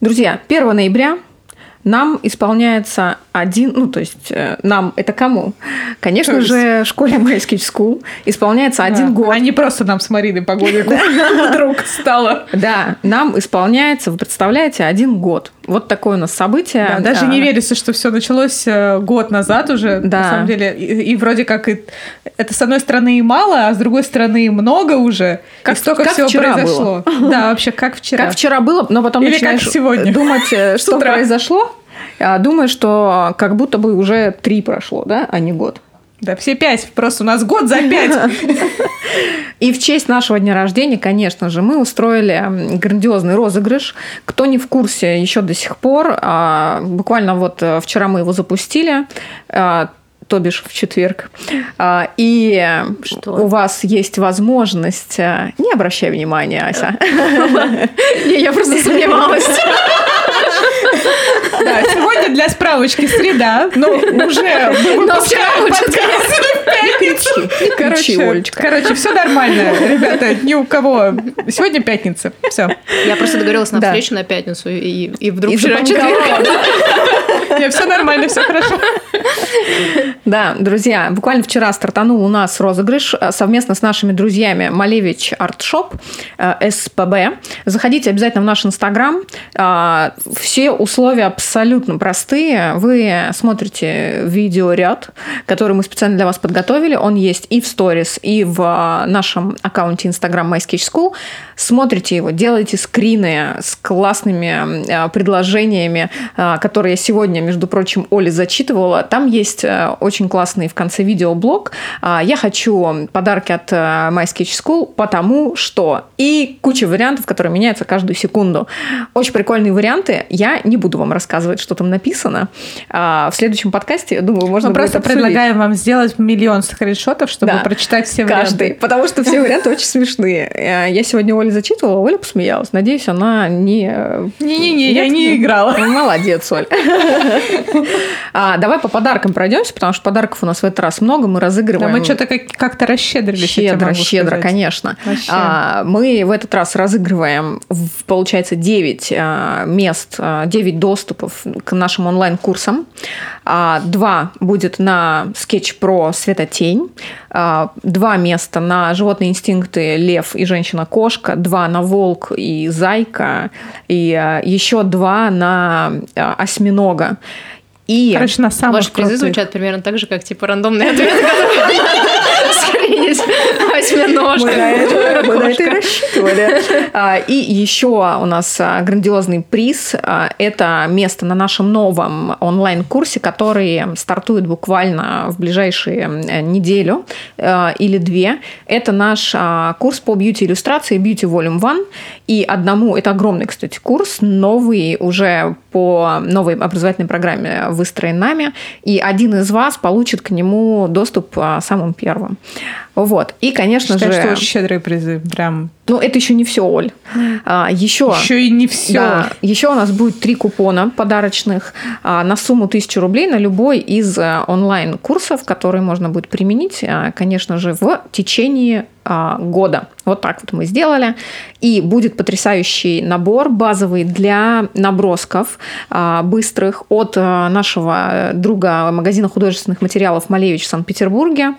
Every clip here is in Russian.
Друзья, 1 ноября нам исполняется один, ну, то есть э, нам это кому? Конечно же, школе My Sketch School исполняется один год. А не просто нам с Мариной по годику вдруг стало. Да, нам исполняется, вы представляете, один год. Вот такое у нас событие. Да, даже не верится, что все началось э, год назад уже, Да. на самом деле. И, и вроде как и- это с одной стороны и мало, а с другой стороны и много уже. Как- и столько как всего вчера произошло. Да, вообще как вчера. Как вчера было, но потом Или как начинаешь сегодня. думать, э, что произошло. а Думаешь, что как будто бы уже три прошло, да, а не год. Да, все пять. Просто у нас год за пять. И в честь нашего дня рождения, конечно же, мы устроили грандиозный розыгрыш. Кто не в курсе еще до сих пор, а, буквально вот э, вчера мы его запустили, а, то бишь в четверг. А, И э, Что? у вас есть возможность... э, Не обращай внимания, Ася. Не, Я просто сомневалась. Да, сегодня для справочки среда, но уже выпускаем вчера подкаст в пятницу. Олечка. Короче, все нормально, ребята, ни у кого. Сегодня пятница. Все. Я просто договорилась на Да. встречу на пятницу, и, и вдруг И вчера четверг. все нормально, все хорошо. Да, друзья, буквально вчера стартанул у нас розыгрыш э, совместно с нашими друзьями Малевич Артшоп, э, СПБ. Заходите обязательно в наш Инстаграм. А, Все условия абсолютно простые. Вы смотрите видеоряд, который мы специально для вас подготовили. Он есть и в сторис, и в а, нашем аккаунте Инстаграм MySketchSchool. Смотрите его, делайте скрины с классными э, предложениями, э, которые я сегодня, между прочим, Оле зачитывала. Там есть очень классный в конце видеоблог. А, Я хочу подарки от My Sketch School, потому что... И куча вариантов, которые меняются каждую секунду. Очень прикольные варианты. Я не буду вам рассказывать, что там написано. А, В следующем подкасте, я думаю, можно Мы будет просто обсудить. предлагаем вам сделать миллион скриншотов, чтобы Да. прочитать все Каждый, варианты. потому что все варианты очень смешные. Э, Я сегодня Оле зачитывала, Оля посмеялась. Надеюсь, она не... э, Не-не-не, я не играла. Молодец, Оль. А, Давай по подаркам пройдемся, потому что подарков у нас в этот раз много. Мы Да, разыгрываем... мы что-то как- как-то расщедрились. Щедро, щедро, конечно. А, мы в этот раз разыгрываем, получается, 9 а, мест, а, 9 доступов к нашим онлайн-курсам. А, Два будет на Sketch Pro Светотень, а, два места на животные инстинкты Лев и Женщина-кошка, два на Волк и Зайка, и а, еще два на Осьминога. И Короче, на самых Ваши призы крутых. звучат примерно так же, как типа рандомные ответы, скринить осьминожка. Мы на это, мы на это и рассчитывали. А, И еще у нас а, грандиозный приз. А, Это место на нашем новом онлайн-курсе, который стартует буквально в ближайшие неделю или две. Это наш курс по бьюти-иллюстрации Beauty Volume One. И одному, это огромный, кстати, курс, новый уже по новой образовательной программе выстроен нами. И один из вас получит к нему доступ а, самым первым. Вот. И, конечно Считаю, же... что очень щедрые призы. Прям. Ну, это еще не все, Оль. А, еще, Еще и не все. да, еще у нас будет три купона подарочных а, на сумму 1000 рублей на любой из а, онлайн-курсов, которые можно будет применить, а, конечно же, в течение года. Вот так вот мы сделали. И будет потрясающий набор базовый для набросков а, быстрых от а, нашего друга магазина художественных материалов Малевич в Санкт-Петербурге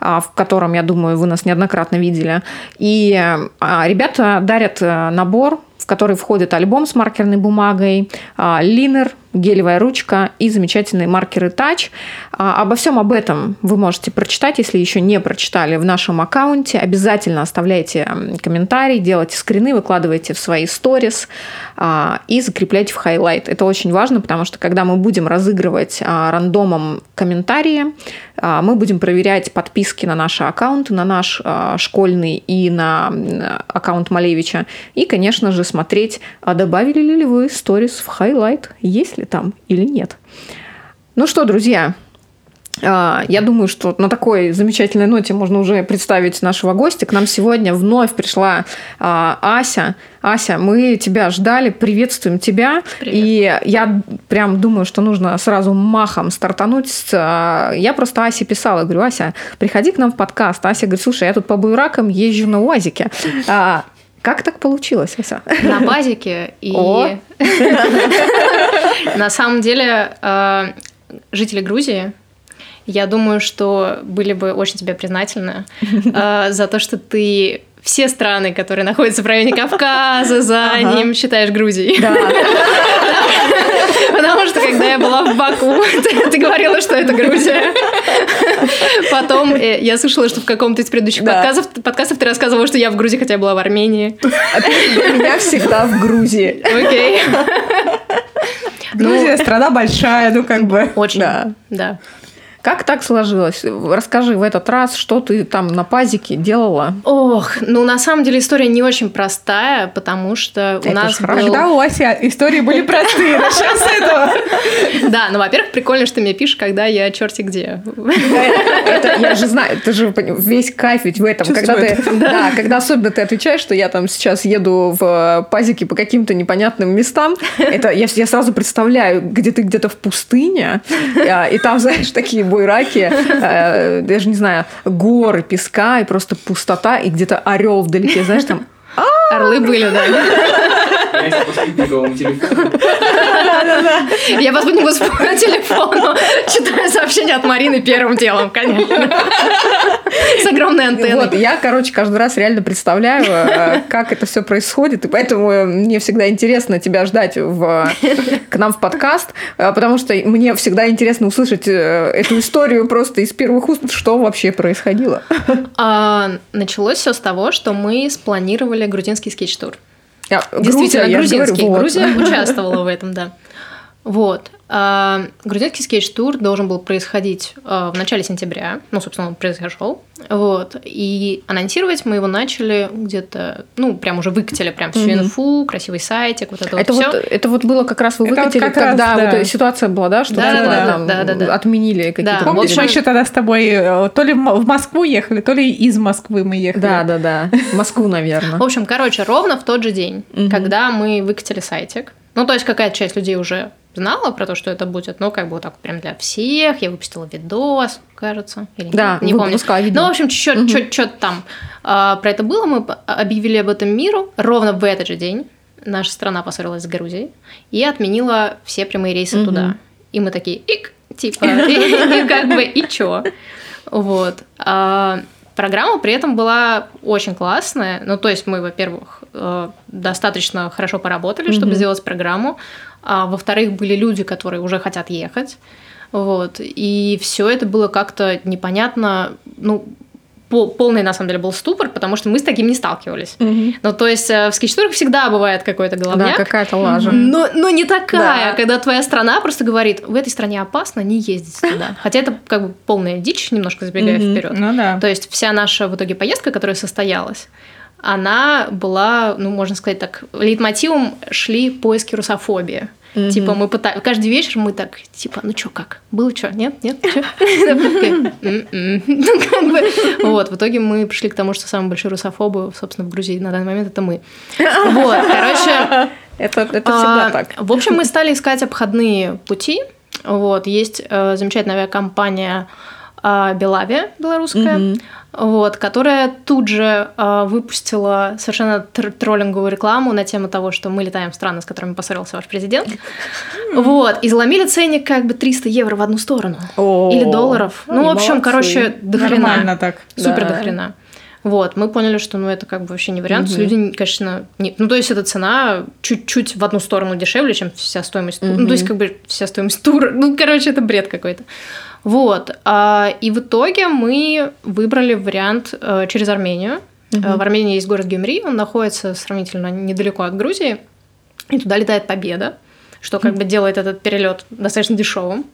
а, в котором, я думаю, вы нас неоднократно видели. И а, ребята дарят э, набор, в который входит альбом с маркерной бумагой, а, линер, гелевая ручка и замечательные маркеры Touch. А, Обо всем об этом вы можете прочитать, если еще не прочитали в нашем аккаунте. Обязательно оставляйте комментарий, делайте скрины, выкладывайте в свои сторис а, и закрепляйте в highlight. Это очень важно, потому что когда мы будем разыгрывать а, рандомом комментарии, мы будем проверять подписки на наши аккаунты, на наш школьный и на аккаунт Малевича. И, конечно же, смотреть, добавили ли вы сторис в highlight, есть ли там или нет. Ну что, друзья, а, я думаю, что на такой замечательной ноте можно уже представить нашего гостя. К нам сегодня вновь пришла а, Ася. Ася, мы тебя ждали, приветствуем тебя. Привет. И я прям думаю, что нужно сразу махом стартануть. а, Я просто Асе писала, говорю, Ася, приходи к нам в подкаст. Ася говорит, слушай, я тут по буйракам езжу на УАЗике. Как так получилось, Ася? На базике. И О. на самом деле э, жители Грузии, я думаю, что были бы очень тебе признательны э, за то, что ты все страны, которые находятся в районе Кавказа, за Ага. ним считаешь Грузией. Да. Потому что когда я была в Баку, ты, ты говорила, что это Грузия. Потом э, я слышала, что в каком-то из предыдущих Да. подкастов, подкастов ты рассказывала, что я в Грузии, хотя я была в Армении. А ты для меня всегда в Грузии. Окей. Грузия страна большая, ну как бы. Очень. Да. Да. Как так сложилось? Расскажи в этот раз, что ты там на пазике делала. Ох, ну на самом деле история не очень простая, потому что у Это нас был... Когда у Аси истории были простые, начнем с этого. Да, ну, во-первых, прикольно, что ты мне пишешь, когда я черти где. Это, я же знаю, это же весь кайф ведь в этом. Когда ты, да, когда особенно ты отвечаешь, что я там сейчас еду в пазике по каким-то непонятным местам, это я, я сразу представляю, где ты где-то в пустыне, а, и там, знаешь, такие буйраки, э, даже не знаю, горы песка и просто пустота, и где-то орел вдалеке, знаешь, там Орлы были, да. Я телефону. Я по телефону читаю сообщение от Марины первым делом, конечно. С огромной Вот, антенной. я, короче, каждый раз реально представляю, э, как это все происходит, и поэтому э, мне всегда интересно тебя ждать в, к нам в подкаст, э, потому что мне всегда интересно услышать эту историю просто из первых уст, что вообще происходило. А, началось все с того, что мы спланировали грузинский скетч-тур. Действительно, Грузия, же грузинский. говорю, вот. Грузия участвовала в этом, да. Вот. А, грузинский скетч-тур должен был происходить а, в начале сентября. Ну, собственно, он произошел. Вот. И анонсировать мы его начали где-то, ну, прям уже выкатили прям всю инфу, красивый сайтик, вот это, Это вот вот, все. это вот было как раз вы Это вот выкатили, как раз, когда да. вот эта ситуация была, да, что Да, типа, да, там да, да, да. отменили какие-то Да, Помнишь, общем- мы еще тогда с тобой э, то ли в Москву ехали, то ли из Москвы мы ехали. Да, да, да. В Москву, наверное. В общем, короче, ровно в тот же день, когда мы выкатили сайтик, ну, то есть какая-то часть людей уже знала про то, что это будет, но как бы вот так прям для всех. Я выпустила видос, кажется, или Да, не помню. выпускала видео. Ну, в общем, что-то там а, про это было. Мы объявили об этом миру. Ровно в этот же день наша страна поссорилась с Грузией и отменила все прямые рейсы Мгм. туда. И мы такие, ик, типа, и как бы, и чё? Вот. Программа при этом была очень классная. Ну, то есть мы, во-первых, э, достаточно хорошо поработали, чтобы Мгм. сделать программу. А во-вторых, были люди, которые уже хотят ехать. Вот. И все это было как-то непонятно. Ну, полный, на самом деле, был ступор, потому что мы с таким не сталкивались. Мгм. Ну, то есть э, в скетчтурах всегда бывает какой-то Да, головняк. какая-то лажа. Но, но не такая, Да. когда твоя страна просто говорит, в этой стране опасно, не ездите туда. Хотя это как бы полная дичь, немножко забегая Мгм. вперед. Ну да. То есть вся наша в итоге поездка, которая состоялась, она была, ну, можно сказать так, лейтмотивом шли поиски русофобии. Мгм. Типа мы пытались... Каждый вечер мы так, типа, ну чё, как? Было чё? Нет? Нет? «М-м». Ну, бы, Вот, в итоге мы пришли к тому, что самые большие русофобы, собственно, в Грузии на данный момент это мы. Вот, короче, Это, это всегда а, так. В общем, мы стали искать обходные пути. Вот, есть э, замечательная авиакомпания э, Белавия белорусская, Мгм. Вот, которая тут же э, выпустила совершенно тр- троллинговую рекламу на тему того, что мы летаем в страны, с которыми поссорился ваш президент. Вот, и заломили ценник как бы 300 евро в одну сторону. Или долларов. Ну, в общем, молодцы. короче, до хрена. Нормально так. Супер Да. до хрена. Вот, мы поняли, что ну это как бы вообще не вариант. Мгм. Люди, конечно, не... ну то есть эта цена чуть-чуть в одну сторону дешевле, чем вся стоимость тура. Ну то есть как бы вся стоимость тура. Ну короче, это бред какой-то. Вот. а, и в итоге мы выбрали вариант э, через Армению. Э, В Армении есть город Гюмри, он находится сравнительно недалеко от Грузии, и туда летает Победа, что как бы делает этот перелет достаточно дешевым.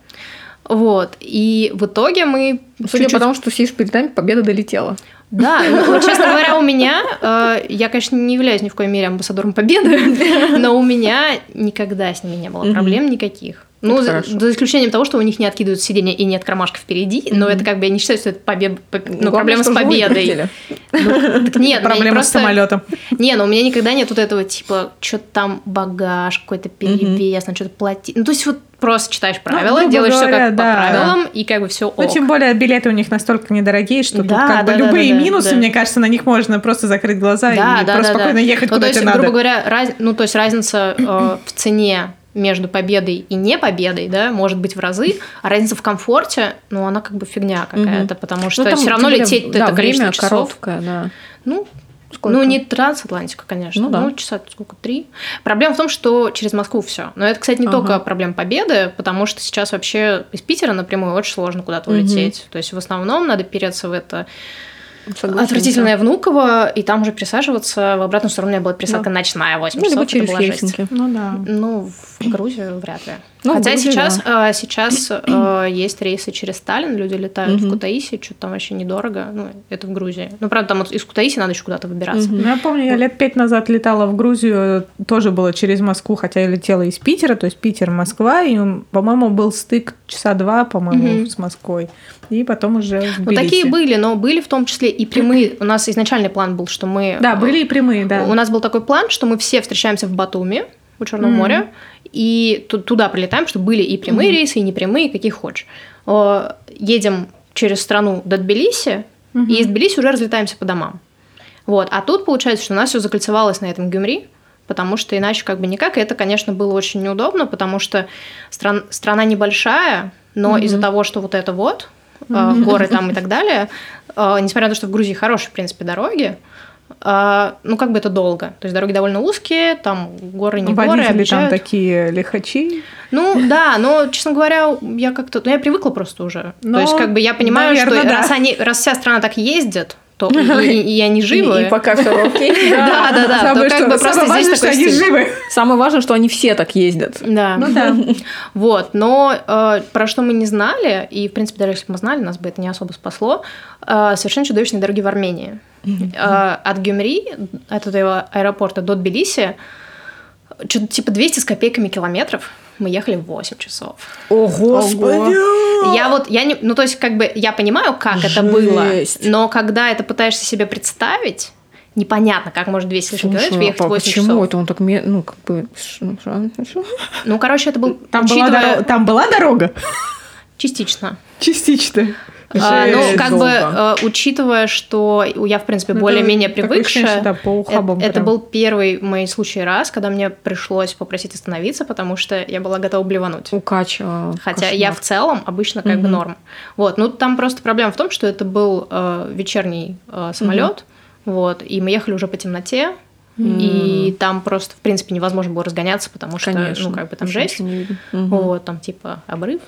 Вот. И в итоге мы Судя чуть-чуть по тому, что сидишь перед нами, победа долетела. да, ну, вот, честно говоря, у меня, э, я, конечно, не являюсь ни в коей мере амбассадором победы, но у меня никогда с ними не было проблем никаких. Ну, за, за исключением того, что у них не откидывают сиденье и нет кармашка впереди, но это как бы я не считаю, что это побед... по- ну, проблема с победой. Так нет, у меня не Проблема с самолетом. Не, ну у меня никогда нет вот этого типа, что-то там багаж какой-то перевес, на что-то платить. Ну, то есть вот просто читаешь правила, грубо делаешь все как да. по правилам, и как бы все Ну, тем более билеты у них настолько недорогие, что тут Да, как бы да, любые да, да, минусы, да. мне кажется, на них можно просто закрыть глаза и Да, просто да, спокойно да. ехать ну, куда то есть, надо. грубо говоря, раз, ну, то есть разница э, в цене между победой и не победой, да, может быть в разы, а разница в комфорте, ну, она как бы фигня какая-то, потому что Ну, все равно лететь да, это количество время часов. короткое, да. Ну, Сколько? ну, не трансатлантика, конечно. Ну Ну, да. часа сколько? Три. Проблема в том, что через Москву все. Но это, кстати, не Ага. только проблема победы, потому что сейчас вообще из Питера напрямую очень сложно куда-то Мгм. улететь. То есть в основном надо переться в это Согласен, отвратительное Внуково, и там уже присаживаться. В обратную сторону у меня была пересадка ночная, 8 Ну, часов. это была жесть. Ну да. Ну, в Грузию вряд ли. Ну, в Хотя Грузию, сейчас, э, сейчас э, есть рейсы через Сталин, люди летают в Мгм. Кутаиси, что-то там вообще недорого. Ну, это в Грузии. Ну, правда, там вот из Кутаиси надо еще куда-то выбираться. Мгм. Ну, я помню, я лет пять назад летала в Грузию, тоже было через Москву, хотя я летела из Питера, то есть Питер, Москва, и, по-моему, был стык часа два, по-моему, Мгм. с Москвой. И потом уже в Ну, такие были, но были в том числе и прямые. У нас изначальный план был, что мы... Да, э, были и прямые, да. У нас был такой план, что мы все встречаемся в Батуми, у Черного Мгм. моря, и ту- туда прилетаем, чтобы были и прямые рейсы, и непрямые, какие хочешь. Едем через страну до Тбилиси, Мгм. и из Тбилиси уже разлетаемся по домам. Вот. А тут получается, что у нас все закольцевалось на этом Гюмри, потому что иначе как бы никак. И это, конечно, было очень неудобно, потому что стран- страна небольшая, но из-за того, что вот это вот, э, горы там и так далее, э, несмотря на то, что в Грузии хорошие, в принципе, дороги, э, ну, как бы это долго. То есть дороги довольно узкие, там горы не горы, Водители там объезжают. такие лихачи. Ну, да, но, честно говоря, я как-то... Ну, я привыкла просто уже. Ну, то есть, как бы я понимаю, наверно, что да. раз, они, раз вся страна так ездит, то и, и- и они живы. И, и пока все окей. Да, да, да. Самое, как что- бы просто самое важное, здесь что они стиль. живы. Самое важное, что они все так ездят. Да. Ну да. Вот, но э, про что мы не знали, и, в принципе, даже если бы мы знали, нас бы это не особо спасло, э, совершенно чудовищные дороги в Армении. Э, от Гюмри, от этого аэропорта до Тбилиси, что-то типа 200 с копейками километров, мы ехали 8 часов. О, господи! Я вот, я не, ну то есть как бы я понимаю, как это было, Жесть. но когда это пытаешься себе представить, непонятно, как может 200 с лишним километров ехать а 8 почему часов. это он так, ну, как бы... ну, ша- ша- Ну, короче, это был, Там была, учитывая, доро- там была дорога? частично. Частично. А, ну, как бы, Долго. э, учитывая, что я, в принципе, Ну, более-менее это привыкшая, да, по э- ухабам это прям. был первый мой случай раз, когда мне пришлось попросить остановиться, потому что я была готова блевануть. Укачивала. Хотя я в целом обычно как бы Мгм. норм. Вот, ну там просто проблема в том, что это был э, вечерний самолет, вот, и мы ехали уже по темноте, и там просто, в принципе, невозможно было разгоняться, потому что, Конечно. ну, как бы там жесть. Мгм. Вот, там типа обрыв,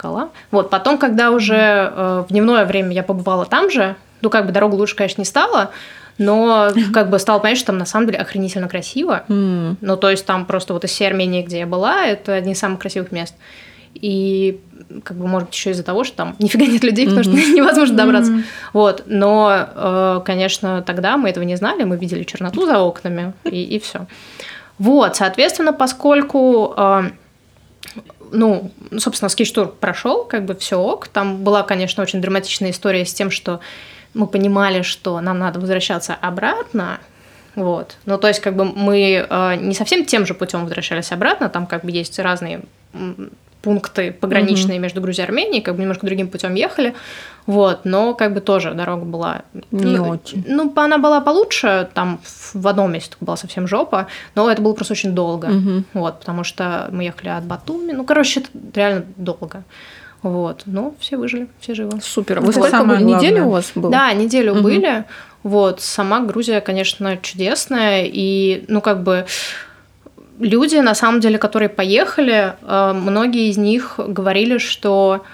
скала. Вот, потом, когда уже э, в дневное время я побывала там же, ну, как бы дорога лучше, конечно, не стала, но как бы стало понятно, что там на самом деле охренительно красиво. М. Ну, то есть там просто вот из всей Армении, где я была, это одни из самых красивых мест. И как бы, может быть, еще из-за того, что там нифига нет людей, потому что невозможно добраться. Вот. Но, э, конечно, тогда мы этого не знали, мы видели черноту за окнами, и, все. Вот, соответственно, поскольку э, ну, собственно, скетч-тур прошел, как бы все ок. Там была, конечно, очень драматичная история с тем, что мы понимали, что нам надо возвращаться обратно. Вот. Ну, то есть, как бы мы э, не совсем тем же путем возвращались обратно, там как бы есть разные пункты пограничные между Грузией и Арменией, как бы немножко другим путем ехали. Вот, но как бы тоже дорога была... Не ну, очень. Ну, она была получше, там в одном месте была совсем жопа, но это было просто очень долго. Мгм. Вот, потому что мы ехали от Батуми. Ну, короче, это реально долго. Вот. Ну, все выжили, все живы. Супер. Это Вы сколько самое были? Неделю главное. у вас было? Да, неделю Мгм. были. Вот. Сама Грузия, конечно, чудесная. И, ну, как бы люди, на самом деле, которые поехали, э, многие из них говорили, что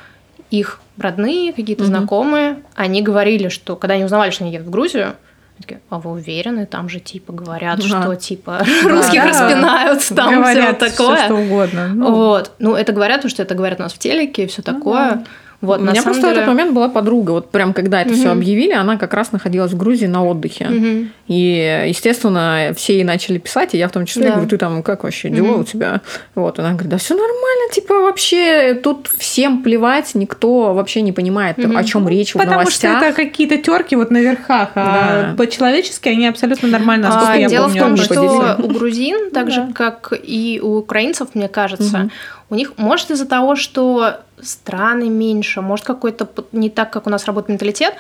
их родные, какие-то Мгм. знакомые, они говорили, что когда они узнавали, что они едут в Грузию, они такие, а вы уверены? Там же типа говорят, Ага. что типа русских Да. распинают, там все Говорят такое. всё, что угодно. Ну, Вот. Ну, это говорят, потому что это говорят у нас в телеке и все такое. Вот, У меня просто в деле- этот момент была подруга. Вот прям когда это все Мгм. объявили, она как раз находилась в Грузии на отдыхе. Мгм. И, естественно, все ей начали писать, и я в том числе Да. говорю, ты там как вообще дела Мгм. у тебя? Вот, она говорит, да все нормально, типа вообще тут всем плевать, никто вообще не понимает, Мгм. о чем речь в Потому что новостях. это какие-то терки вот на верхах, а Да. по-человечески они абсолютно нормально, А, насколько я дело помню. в том, не что у грузин, так же да. как и у украинцев, мне кажется. У них, может, из-за того, что страны меньше, может, какой-то не так, как у нас работает менталитет,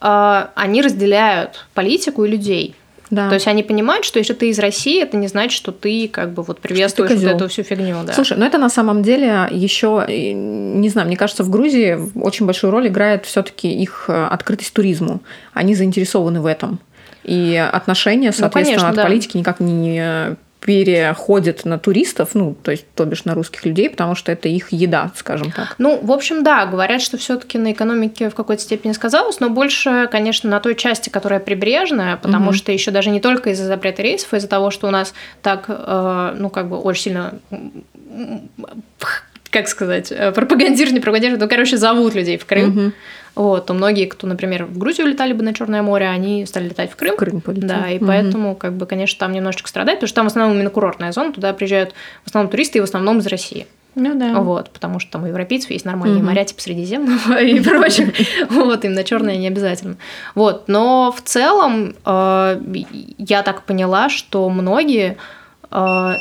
а, они разделяют политику и людей. Да. То есть они понимают, что если ты из России, это не значит, что ты как бы вот приветствуешь вот эту всю фигню. Да. Слушай, ну это на самом деле еще, не знаю, мне кажется, в Грузии очень большую роль играет все-таки их э, открытость туризму. Они заинтересованы в этом. И отношения, соответственно, конечно, от да. политики никак не переходят на туристов, ну, то есть, то бишь, на русских людей, потому что это их еда, скажем так. Ну, в общем, да, говорят, что все-таки на экономике в какой-то степени сказалось, но больше, конечно, на той части, которая прибрежная, потому Мгм. что еще даже не только из-за запрета рейсов, а из-за того, что у нас так, э, ну, как бы очень сильно как сказать, э, пропагандируют, не пропагандируют, ну, короче, зовут людей в Крым. Мгм. Вот, то многие, кто, например, в Грузию летали бы на Черное море, они стали летать в Крым. В Крым полетели. Да, и Мгм. поэтому, как бы, конечно, там немножечко страдает, потому что там в основном именно курортная зона, туда приезжают в основном туристы и в основном из России. Ну да. Вот, потому что там у европейцев есть нормальные Мгм. моря, типа Средиземного и прочих. Вот, им на черное не обязательно. Вот, но в целом э, я так поняла, что многие э,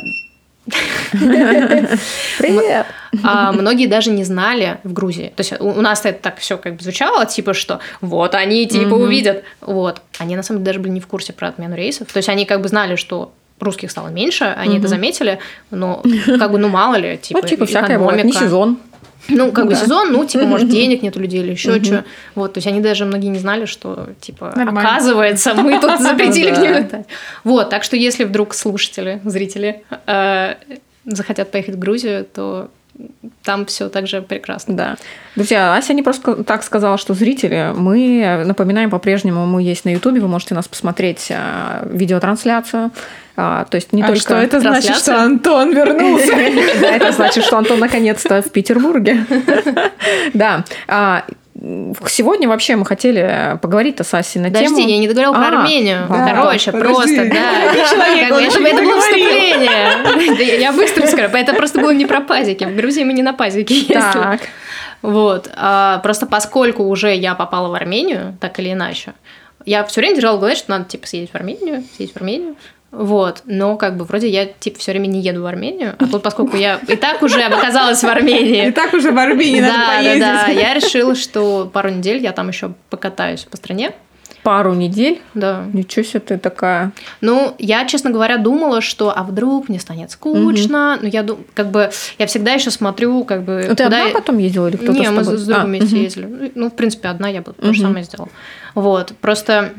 Привет! а многие даже не знали в Грузии. То есть у нас это так все как бы звучало, типа что вот они типа увидят. Вот. Они на самом деле даже были не в курсе про отмену рейсов. То есть они как бы знали, что русских стало меньше, они это Мгм. заметили, но как бы, ну мало ли, типа, Ну, типа, всякое бывает. Не сезон. Ну, как бы Да. сезон, ну, типа, может, денег нет у людей или еще что. Вот, то есть они даже многие не знали, что, типа, Нормально. оказывается, мы тут запретили к ним летать. Вот, так что если вдруг слушатели, зрители э, захотят поехать в Грузию, то там все так же прекрасно. Да. Друзья, Ася не просто так сказала, что зрители. Мы напоминаем по-прежнему, мы есть на Ютубе, вы можете нас посмотреть а, видеотрансляцию. А, то есть не а только... что это значит, трансляция? что Антон вернулся? Да, это значит, что Антон наконец-то в Петербурге. Да. А, Сегодня вообще мы хотели поговорить-то с Асей на тему... Подожди, я не договорила про А, Армению. да, Короче, подожди. просто, да. Человек, Как бы он не Я быстро скажу. Это просто было не про пазики. В Грузии мы не на пазике ездили. Так. Вот. А, просто поскольку уже я попала в Армению, так или иначе, я все время держала в голове, что надо типа съездить в Армению, съездить в Армению. Вот, но как бы вроде я типа все время не еду в Армению, а тут поскольку я и так уже оказалась в И Армении, так уже в Армении надо да, да, да, я решила, что пару недель я там еще покатаюсь по стране, Пару недель. да. Ничего себе ты такая. Ну, я, честно говоря, думала, что а вдруг мне станет скучно, но я думаю, как бы я всегда еще смотрю, как бы Ну, ты куда одна потом ездила или кто-то Не, мы с другом А, мгм. ездили. Ну, Ну, в принципе, одна я бы то же самое сделала. Вот, просто,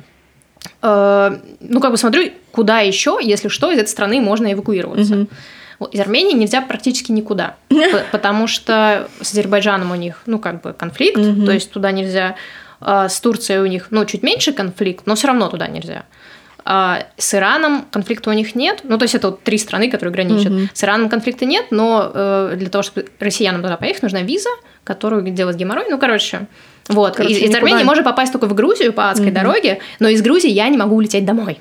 э, ну, как бы смотрю, куда еще, если что, из этой страны можно эвакуироваться. Вот, Из Армении нельзя практически никуда, потому что с Азербайджаном у них, ну, как бы конфликт, то есть туда нельзя. А С Турцией у них, ну, чуть меньше конфликт, но все равно туда нельзя. А С Ираном конфликта у них нет. Ну, то есть это вот три страны, которые граничат. Мгм. С Ираном конфликта нет, но э, для того, чтобы россиянам туда поехать, нужна виза, которую делать геморрой. Ну, короче, вот. Короче, из, из Армении можно попасть только в Грузию по адской Мгм. дороге, но из Грузии я не могу улететь домой.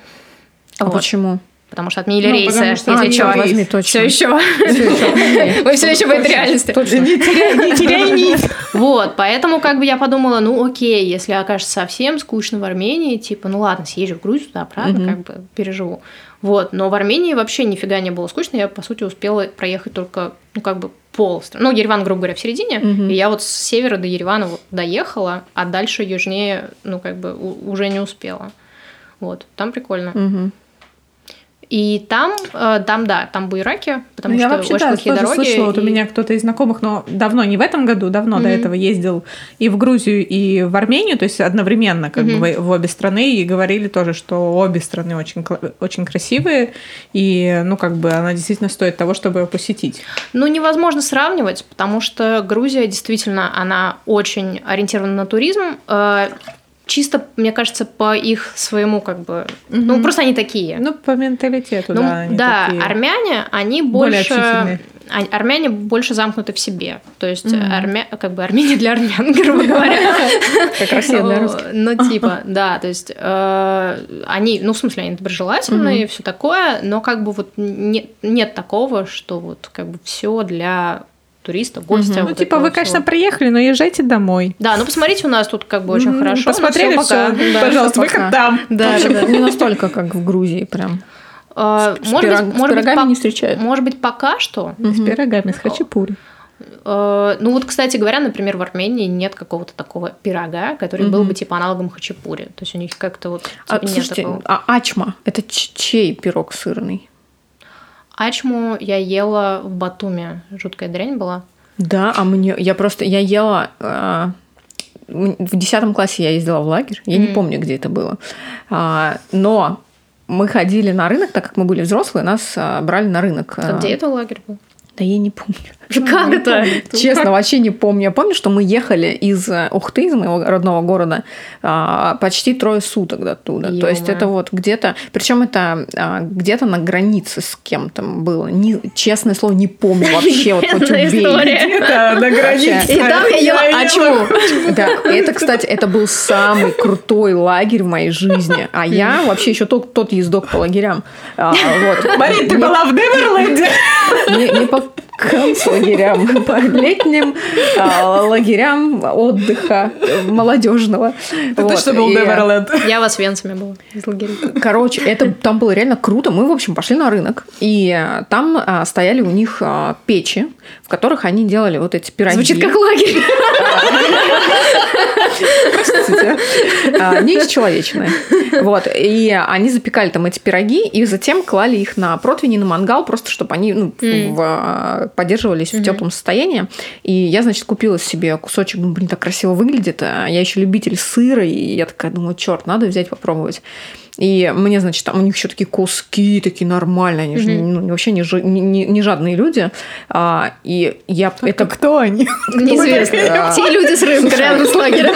А Вот. почему? Потому что отменили Ну, рейсы, что если они чё. возьми, точно. Все еще. Вы все еще в этой реальности. Не теряй, нить. Вот, поэтому как бы я подумала, ну окей, если окажется совсем скучно в Армении, типа, ну ладно, съезжу в Грузию, туда Мгм. как бы переживу. Вот, но в Армении вообще нифига не было скучно, я, по сути, успела проехать только, ну, как бы пол страны. Ну, Ереван, грубо говоря, в середине, и я вот с севера до Еревана вот доехала, а дальше южнее, ну, как бы уже не успела. Вот, там прикольно. Мгм. И там, э, там, да, там буераки, потому Ну, я что вообще, очень да, плохие тоже дороги. слышала, вот у и- меня кто-то из знакомых, но давно, не в этом году, давно до Мгм. этого ездил и в Грузию, и в Армению, то есть одновременно как Мгм. бы в, обе страны, и говорили тоже, что обе страны очень, очень красивые, и, ну, как бы она действительно стоит того, чтобы посетить. Ну, невозможно сравнивать, потому что Грузия действительно, она очень ориентирована на туризм. Чисто, мне кажется, по их своему как бы... Ну, Мгм. просто они такие. Ну, по менталитету, Ну, да, они да, такие. армяне, они Более больше... а- армяне больше замкнуты в себе. То есть армя... как бы Армения для армян, грубо говоря. Как Россия для русских. Ну, типа, да, то есть э, они, ну, в смысле, они доброжелательные и все такое, но как бы вот не- нет такого, что вот как бы все для туриста, гостя. Ну, вот типа, этого вы, всего. конечно, приехали, но езжайте домой. Да, ну посмотрите, у нас тут как бы очень хорошо. Посмотрели все, пока. Да. пожалуйста, выход там. Да, В общем, да, да. не настолько, как в Грузии прям. А, С Может пирог- быть, с может быть, пирогами пок- не встречают. может быть, пока что. С пирогами, с хачапури. Э, Ну вот, кстати говоря, например, в Армении нет какого-то такого пирога, который был бы типа аналогом хачапури. То есть у них как-то вот А, типа, нет слушайте, такого. а ачма – это чей пирог сырный? Ачму я ела в Батуме. Жуткая дрянь была. Да, а мне... Я просто... Я ела... а, м, в десятом классе я ездила в лагерь. Я не Мгм. помню, где это было. А, но мы ходили на рынок, так как мы были взрослые, нас а, брали на рынок. А А, где это лагерь был? Да я не помню. Как это? Честно, вообще не помню. Я помню, что мы ехали из э, Ухты, из моего родного города, а, почти трое суток до оттуда. То есть это вот где-то... Причем это а, где-то на границе с кем-то было. Не, честное слово, не помню вообще. Вот хоть убей. на границе. И там я ела ачму. Да, это, кстати, это был самый крутой лагерь в моей жизни. А я вообще еще тот, тот ездок по лагерям. А, вот. Марин, ты была в Неверленде? не, не по концлагерям, по летним а, лагерям отдыха молодежного. Ты точно был Неверленд. Я вас венцами была из лагеря. Короче, это там было реально круто. Мы, в общем, пошли на рынок, и там а, стояли у них а, печи, в которых они делали вот эти пироги. Звучит как лагерь. Простите. А, не человечные. Вот. И они запекали там эти пироги, и затем клали их на противень и на мангал, просто чтобы они ну, М. в- а, поддерживались в теплом состоянии. И я, значит, купила себе кусочек, ну, блин, так красиво выглядит. А Я еще любитель сыра, и я такая думаю, черт, надо взять попробовать. И мне, значит, там у них еще такие куски такие нормальные, они же ну, вообще не, не- не- жадные люди. А, и я Это это кто они? Неизвестно. А. Те люди с рынка рядом с лагерем.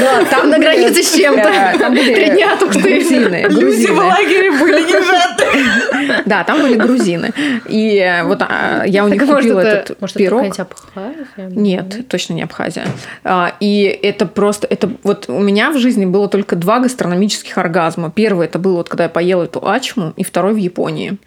Да, там На границе с чем-то. Три дня тут ты. грузины. Люди в лагере были не жадные. Да, там были грузины. И вот а, я у них Так, может, купила это- этот может, это пирог. Абхазия? Нет, точно не Абхазия. А, И это просто, это вот у меня в жизни было только два гастрономических оргазма. Первый это был вот когда я поела эту ачму, и второй в Японии.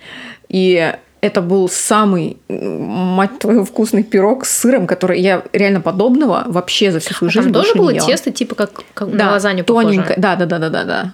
И это был самый, мать твою, вкусный пирог с сыром, который я реально подобного вообще за всю свою А жизнь Там тоже больше не было ела. тесто, типа как как да, на лазанью тоненькое. похоже. Да, да, да, да, да, да.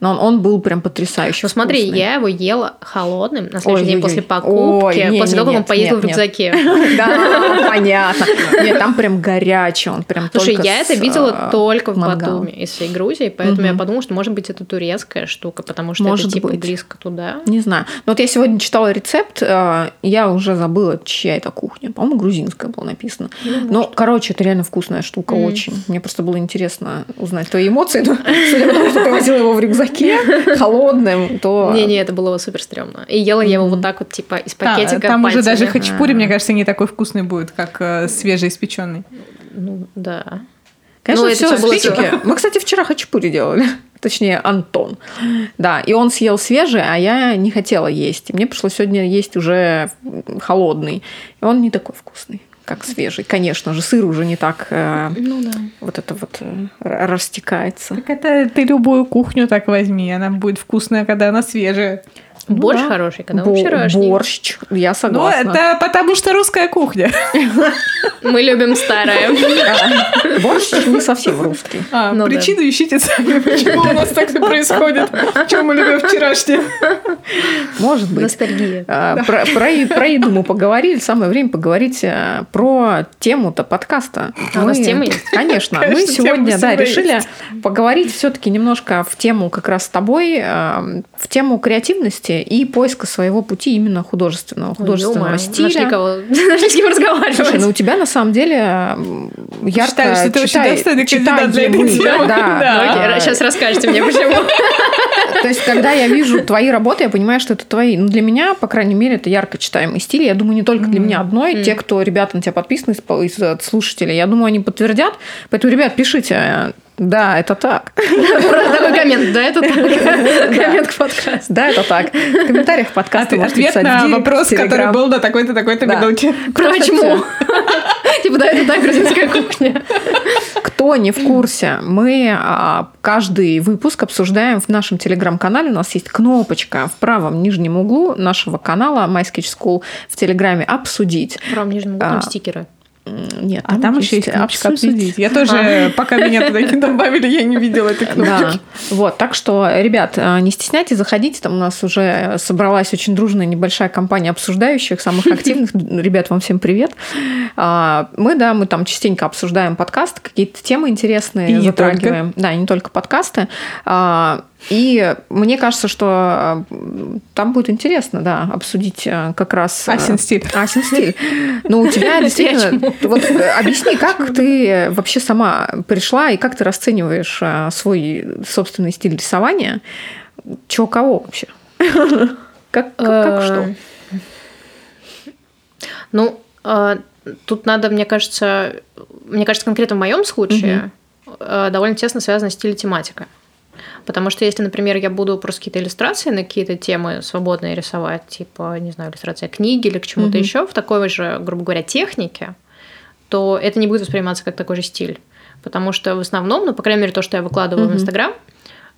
Но он, он был прям потрясающий. Ну смотри, вкусный. я его ела холодным на следующий день после Ой, покупки, не, после того, как он поездил нет, в рюкзаке. Да, понятно. Нет, там прям горячий, он прям Слушай, я это видела а, только в. Батуми из всей Грузии, поэтому я подумала, что может быть это турецкая штука, потому что это типа близко туда. Не знаю. Но вот я сегодня читала рецепт, э, я уже забыла, чья это кухня. По-моему, грузинская была написана. Ну, короче, это реально вкусная штука, очень. Мне просто было интересно узнать твои эмоции. Судя по тому, что ты возила его в рюкзаке холодным, то... Не-не, это было супер стрёмно. И ела я его вот так вот, типа, из пакетика Там уже даже хачапури, А. мне кажется, не такой вкусный будет, как э, свежеиспеченный. Ну, да. Конечно, Ну, все было спички. Мы, кстати, вчера хачапури делали. Точнее, Антон. Да, и он съел свежий, а я не хотела есть. И мне пришлось сегодня есть уже холодный. И он не такой вкусный, как свежий. Конечно же, сыр уже не так э, Ну да. вот это вот э, растекается. Так это ты любую кухню так возьми, она будет вкусная, когда она свежая. Борщ да. хороший, когда он Бо- вчерашний. Борщ, я Ну, согласна. это потому что русская кухня. Мы любим старое. Борщ не совсем русский. А, Ну да. причину ищите сами, почему у нас так все происходит. Чем мы любим вчерашнее. Может быть. Ностальгия. А, Про, про е- про еду мы поговорили. Самое время поговорить а, про тему-то подкаста. А у нас тема есть? Конечно. Мы сегодня да, решили поговорить все-таки немножко в тему как раз с тобой, а, в тему креативности и поиска своего пути именно художественного, художественного Ё-моё, стиля. Нашли кого нашли с кем разговаривать. Слушай, ну у тебя на самом деле ярко Считаю, что ты очень читай- достойный кандидат для этой темы. да, Да. Ну, окей, сейчас расскажете мне, почему. то есть, когда я вижу твои работы, я понимаю, что это твои. Ну, для меня, по крайней мере, это ярко читаемый стиль. Я думаю, не только для меня одной. Те, кто, ребята, на тебя подписаны из, из, э, слушателей, я думаю, они подтвердят. Поэтому, ребят, пишите, Да, это так. Просто такой коммент, да, это так. Коммент к подкасту. Да, это так. В комментариях подкаста Ответ можете писать на вопрос, который был на такой-то, такой-то минуте. Почему? Типа, да, это так, грузинская кухня. Кто не в курсе, мы а, каждый выпуск обсуждаем в нашем телеграм-канале. У нас есть кнопочка в правом нижнем углу нашего канала My Sketch School в телеграме «Обсудить». В правом нижнем углу А. там стикеры. Нет, А там еще есть кнопочка «Обсудить». Я тоже, пока меня туда не добавили, я не видела этой Да, кнопочки. вот, так что, ребят, а, не стесняйтесь, заходите, там у нас уже собралась очень дружная небольшая компания обсуждающих, самых активных, ребят, вам всем привет. А, Мы, да, мы там частенько обсуждаем подкасты, какие-то темы интересные затрагиваем. Да, не только подкасты. И мне кажется, что а, там будет интересно, да, обсудить а, как раз... а, Асин стиль. Асин стиль. Ну, у тебя действительно... Вот э, объясни, как ты вообще сама пришла и как ты расцениваешь свой собственный стиль рисования? Чё, кого вообще? Как, как, как что? Ну, э, тут надо, мне кажется, мне кажется, конкретно в моем случае э, довольно тесно связана стиль и тематика. Потому что если, например, я буду просто какие-то иллюстрации на какие-то темы свободные рисовать, типа, не знаю, иллюстрация книги или к чему-то Мгм. еще в такой же, грубо говоря, технике, то это не будет восприниматься как такой же стиль. Потому что в основном, ну, по крайней мере, то, что я выкладываю в Мгм. Инстаграм,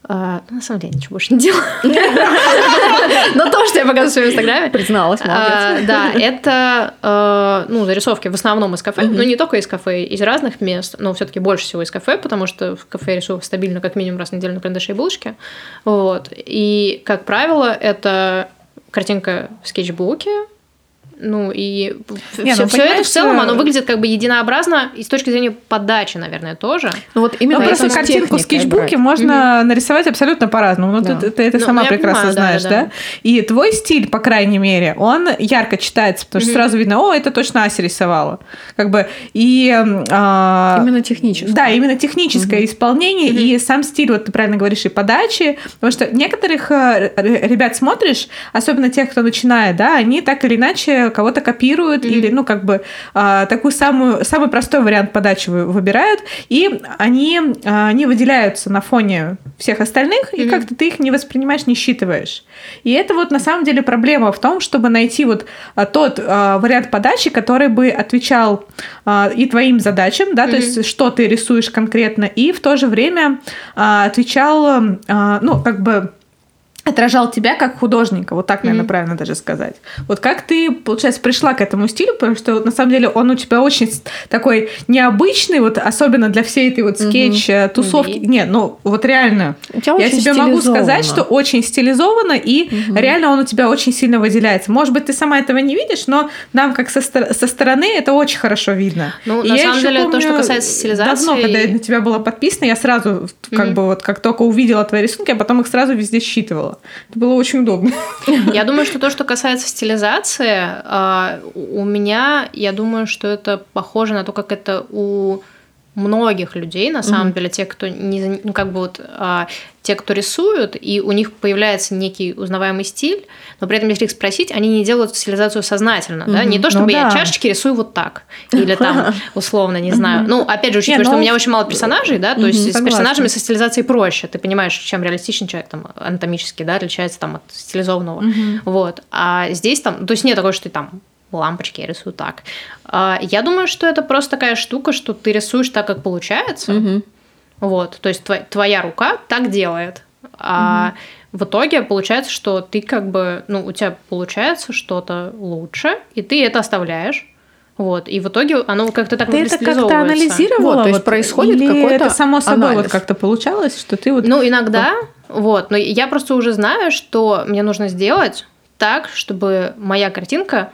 а, ну, на самом деле ничего больше не делаю. Но то, что я показываю в своем Инстаграме, Призналась, молодец. а, да, это э, ну, зарисовки в основном из кафе, но не только из кафе, из разных мест, но все-таки больше всего из кафе, потому что в кафе рисую стабильно как минимум раз в неделю на карандаше и булочке. Вот. И, как правило, это картинка в скетчбуке, ну и Не, все, ну, это в целом, э, оно выглядит как бы единообразно и с точки зрения подачи, наверное, тоже. Ну вот именно Ну, просто картинку в скетчбуке брать. можно нарисовать абсолютно по-разному. Ну, Да. ты, ты это Ну, сама прекрасно понимаю, знаешь, да, да, да. И твой стиль, по крайней мере, он ярко читается, потому что сразу видно, о, это точно Ася рисовала. Как бы, и... а, Именно технически. Да, именно техническое исполнение и сам стиль, вот ты правильно говоришь, и подачи. Потому что некоторых э, ребят смотришь, особенно тех, кто начинает, да, они так или иначе кого-то копируют Мгм. или, ну, как бы а, такую самую, самый простой вариант подачи вы- выбирают, и они, а, они выделяются на фоне всех остальных, и Мгм. как-то ты их не воспринимаешь, не считываешь. И это вот на самом деле проблема в том, чтобы найти вот а, тот а, вариант подачи, который бы отвечал а, и твоим задачам, да, то Мгм. есть что ты рисуешь конкретно, и в то же время а, отвечал, а, ну, как бы отражал тебя как художника, вот так, наверное, Мгм. правильно даже сказать. Вот как ты, получается, пришла к этому стилю, потому что на самом деле он у тебя очень такой необычный, вот особенно для всей этой вот скетч-тусовки. Мгм. Нет, ну вот реально, я тебе могу сказать, что очень стилизовано, и Мгм. реально он у тебя очень сильно выделяется. Может быть, ты сама этого не видишь, но нам, как со, со стороны, это очень хорошо видно. Ну, И на я самом деле, то, что помню, касается стилизации... Давно, когда я на тебя была подписана, я сразу, как Мгм. бы вот, как только увидела твои рисунки, я потом их сразу везде считывала. Это было очень удобно. Я думаю, что то, что касается стилизации, а, у меня, я думаю, что это похоже на то, как это у многих людей, на самом Мгм. деле, те, кто не, ну, как бы вот, а, те, кто рисуют, и у них появляется некий узнаваемый стиль, но при этом, если их спросить, они не делают стилизацию сознательно, да, не то, чтобы Ну я да. чашечки рисую вот так, или там, условно, не знаю. Ну, опять же, учитывая, что ну, у меня очень мало персонажей, да, то есть с персонажами со стилизацией проще, ты понимаешь, чем реалистичный человек там анатомически, да, отличается там от стилизованного. Вот. А здесь там, то есть нет такого, что ты там лампочки я рисую так. А, Я думаю, что это просто такая штука, что ты рисуешь так, как получается. Мгм. Вот. То есть твоя, твоя рука так делает. А в итоге получается, что ты как бы, ну, у тебя получается что-то лучше, и ты это оставляешь. Вот. И в итоге оно как-то так Ты вот это как-то анализировала? Вот, то есть происходит или какой-то это само собой анализ? вот как-то получалось, что ты вот... Ну, иногда, вот, но я просто уже знаю, что мне нужно сделать так, чтобы моя картинка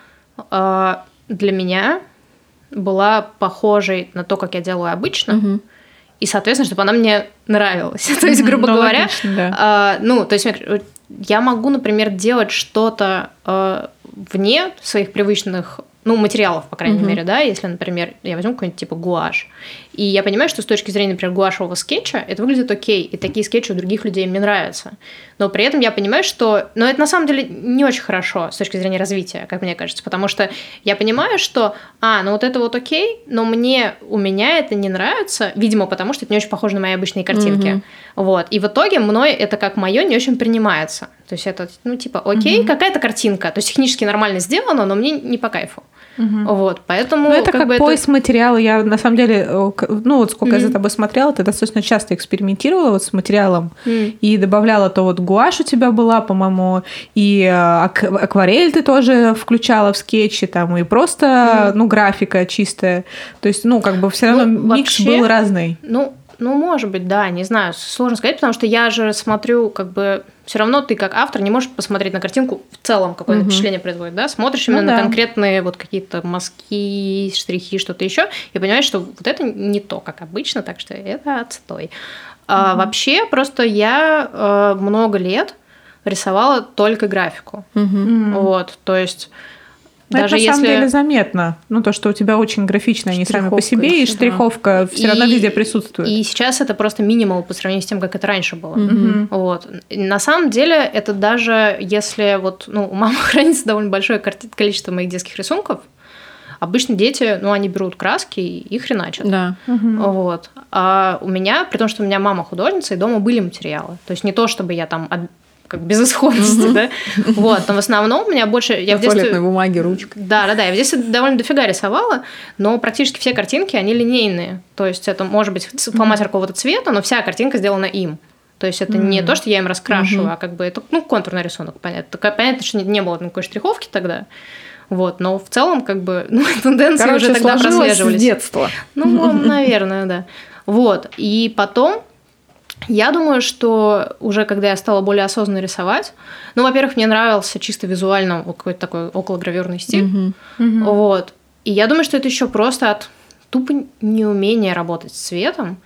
э, для меня была похожей на то, как я делаю обычно, Мгм. и, соответственно, чтобы она мне нравилась. То есть, грубо Ну, говоря, логично, да. а, ну, то есть э, я могу, например, делать что-то э, вне своих привычных ну, материалов, по крайней Мгм. мере, да, если, например, я возьму какой-нибудь типа гуашь, и я понимаю, что с точки зрения, например, гуашевого скетча это выглядит окей, и такие скетчи у других людей мне нравятся, но при этом я понимаю, что, но это на самом деле не очень хорошо с точки зрения развития, как мне кажется, потому что я понимаю, что, а, ну вот это вот окей, но мне, у меня это не нравится, видимо, потому что это не очень похоже на мои обычные картинки, Мгм. вот, и в итоге мной это как мое не очень принимается, то есть это, ну, типа, окей, какая-то картинка, то есть технически нормально сделано, но мне не по кайфу. Вот, поэтому Ну, это как, бы поиск материала. Я на самом деле, э, ну вот сколько я за тобой смотрела, ты достаточно часто экспериментировала вот с материалом М. и добавляла то вот гуашь у тебя была, по-моему, и э, ак- акварель ты тоже включала в скетчи там и просто, ну графика чистая. То есть, ну как бы все равно Ну, микс вообще- был разный. Ну, ну, может быть, да, не знаю, сложно сказать, потому что я же смотрю, как бы, все равно ты как автор не можешь посмотреть на картинку в целом, какое Мгм. впечатление производит, да, смотришь Ну именно на да. конкретные вот какие-то мазки, штрихи, что-то еще, и понимаешь, что вот это не то, как обычно, так что это отстой. А, вообще, просто я э, много лет рисовала только графику. М. Вот, то есть Ну, даже это на самом если... деле заметно. Ну, то, что у тебя очень графично они сами по Штриховка себе, и еще, да. штриховка все равно И- везде присутствует. И сейчас это просто минимал по сравнению с тем, как это раньше было. Мгм. Вот. И На самом деле, это даже если вот, ну, у мамы хранится довольно большое количество моих детских рисунков, обычно дети, ну, они берут краски и их хреначат. Да. Мгм. Вот. А у меня, при том, что у меня мама художница, и дома были материалы. То есть не то, чтобы я там как безысходности, да. Вот. Но в основном у меня больше... Я На в детстве... туалетной бумаге, ручка. Да, да, да. Я в детстве довольно дофига рисовала, но практически все картинки, они линейные. То есть это может быть фломастер какого-то цвета, но вся картинка сделана им. То есть это не Мгм. то, что я им раскрашиваю, Мгм. а как бы это ну, контурный рисунок, понятно. Понятно, что не, не было никакой штриховки тогда. Вот, но в целом, как бы, ну, тенденции Короче, уже тогда сложилось с прослеживались. детства. Ну, наверное, да. Вот. И потом, я думаю, что уже когда я стала более осознанно рисовать, ну, во-первых, мне нравился чисто визуально какой-то такой окологравюрный стиль. Мгм. Мгм. Вот. И я думаю, что это еще просто от тупо неумения работать с цветом,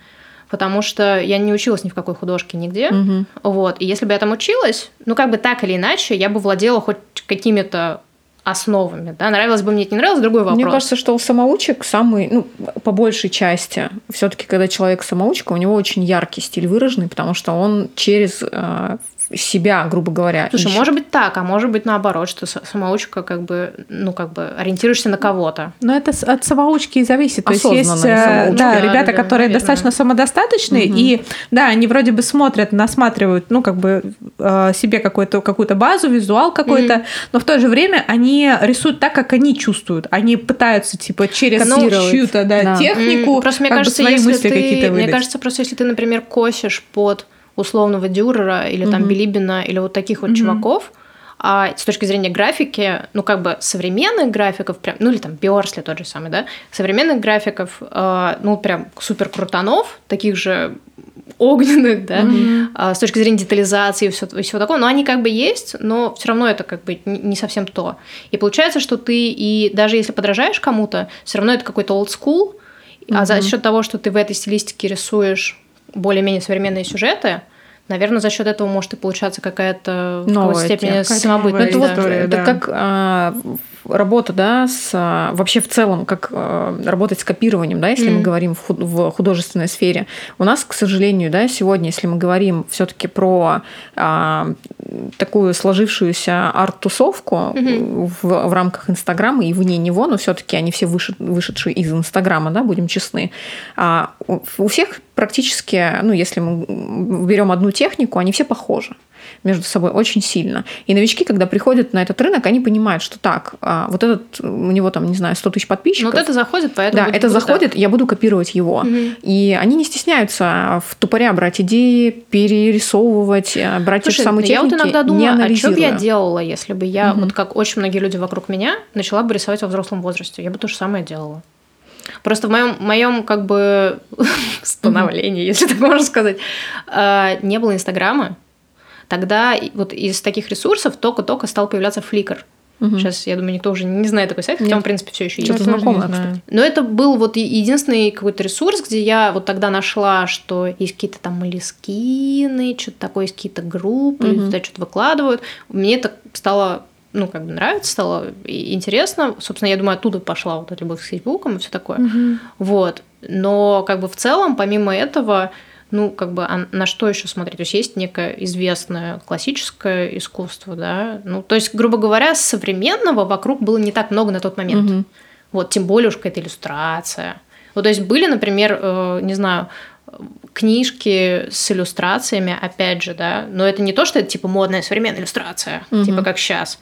потому что я не училась ни в какой художке нигде. Мгм. Вот. И если бы я там училась, ну, как бы так или иначе, я бы владела хоть какими-то основами. Да? Нравилось бы мне это, не нравилось, другой вопрос. Мне кажется, что у самоучек самый, ну, по большей части, все-таки, когда человек самоучка, у него очень яркий стиль выраженный, потому что он через э, себя, грубо говоря, Слушай, ищет. может быть так, а может быть наоборот, что самоучка как бы, ну, как бы ориентируешься на кого-то. Но это от самоучки и зависит. То есть есть э, самоучка. да, Да, ребята, да, которые наверное. достаточно самодостаточные, Мгм. и да, они вроде бы смотрят, насматривают, ну, как бы э, себе какую-то какую-то базу, визуал какой-то, но в то же время они рисуют так, как они чувствуют. Они пытаются, типа, через Копировать. чью-то да, Да. технику Просто мне как бы кажется, свои если мысли ты, мне кажется, просто если ты, например, косишь под условного Дюрера или там Мгм. Билибина или вот таких вот Мгм. чуваков, а с точки зрения графики, ну как бы современных графиков, прям, ну или там Биорсли тот же самый, да, современных графиков, э, ну прям супер крутанов, таких же огненных, да, Мгм. а, с точки зрения детализации и все, и всего такого, но они как бы есть, но все равно это как бы не совсем то. И получается, что ты и даже если подражаешь кому-то, все равно это какой-то old school, а за счет того, что ты в этой стилистике рисуешь более-менее современные сюжеты, наверное, за счет этого может и получаться какая-то в Новая новая да. история. это да. как а, работа, да, с а, вообще в целом, как а, работать с копированием, да, если мы Мгм. говорим в, худ- в художественной сфере. У нас, к сожалению, да, сегодня, если мы говорим все-таки про а, такую сложившуюся арт-тусовку Мгм. в, в рамках Инстаграма и вне него, но все-таки они все вышед- вышедшие из Инстаграма, да, будем честны. А у, у всех практически, ну, если мы берем одну технику, они все похожи между собой очень сильно. И новички, когда приходят на этот рынок, они понимают, что так, а, вот этот, у него там, не знаю, 100 тысяч подписчиков. вот это заходит, поэтому... да, это круто. заходит, я буду копировать его. Мгм. И они не стесняются в тупоря брать идеи, перерисовывать, э, брать те же Слушай, самые я техники, вот иногда думаю, а что бы я делала, если бы я, Мгм. вот как очень многие люди вокруг меня, начала бы рисовать во взрослом возрасте? Я бы то же самое делала. Просто в моем, моем как бы становлении, если так можно сказать, э, не было Инстаграма. Тогда вот из таких ресурсов только-только стал появляться Flickr. Мгм. Сейчас, я думаю, никто уже не знает такой сайт, хотя Нет. он, в принципе, все еще Что-то есть. Не знакомое, кстати. Но это был вот единственный какой-то ресурс, где я вот тогда нашла, что есть какие-то там молескины, что-то такое, есть какие-то группы, Мгм. туда что-то выкладывают. Мне это стало ну, как бы нравится, стало интересно. Собственно, я думаю, оттуда пошла вот эта любовь к Фейсбукам и все такое. Вот. Но как бы в целом, помимо этого, ну, как бы, а на что еще смотреть? То есть есть некое известное классическое искусство, да? Ну, то есть, грубо говоря, современного вокруг было не так много на тот момент. Мгм. Вот, тем более уж какая-то иллюстрация. Вот, то есть были, например, э, не знаю, книжки с иллюстрациями, опять же, да, но это не то, что это типа модная современная иллюстрация, Мгм. типа как сейчас,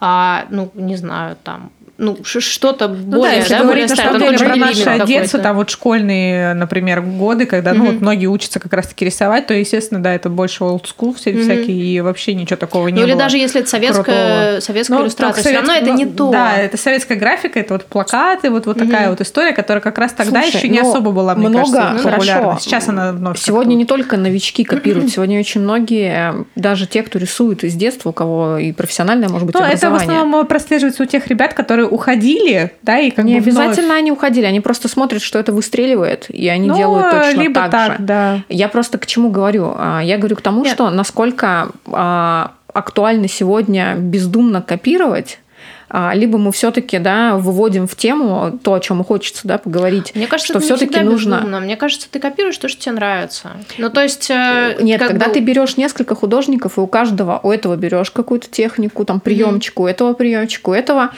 а, ну, не знаю, там, ну, что-то Ну да, более, если да, говорить более на деле про наше детство, там вот школьные, например, годы, когда ну, Мгм. вот многие учатся как раз-таки рисовать, то, естественно, да, это больше old school все, Мгм. всякие, и вообще ничего такого не Ну, или было. даже если это советская, крутого. советская Ну, иллюстрация, только все равно совет- это не ну, то. Да, это советская графика, это вот плакаты, вот, вот Мгм. такая вот история, которая как раз тогда Слушай, еще не ну, особо была, мне много, кажется, популярна. хорошо. Сейчас она вновь Сегодня как-то не только новички копируют, сегодня очень многие, э, даже те, кто рисует из детства, у кого и профессиональное, может быть, Ну, это в основном прослеживается у тех ребят, которые уходили, да, и как не бы вновь- обязательно они уходили, они просто смотрят, что это выстреливает, и они Ну, делают точно либо так, так, же. да. Я просто к чему говорю? А, Я говорю к тому, Нет. что насколько а, актуально сегодня бездумно копировать, либо мы все-таки да, выводим в тему то, о чем хочется да, поговорить. Мне кажется, что все-таки нужно. безумно. Мне кажется, ты копируешь то, что тебе нравится. Ну, то есть... э, Нет, как когда бы- ты берешь несколько художников, и у каждого у этого берешь какую-то технику, там приемчику, у этого приемчику, у этого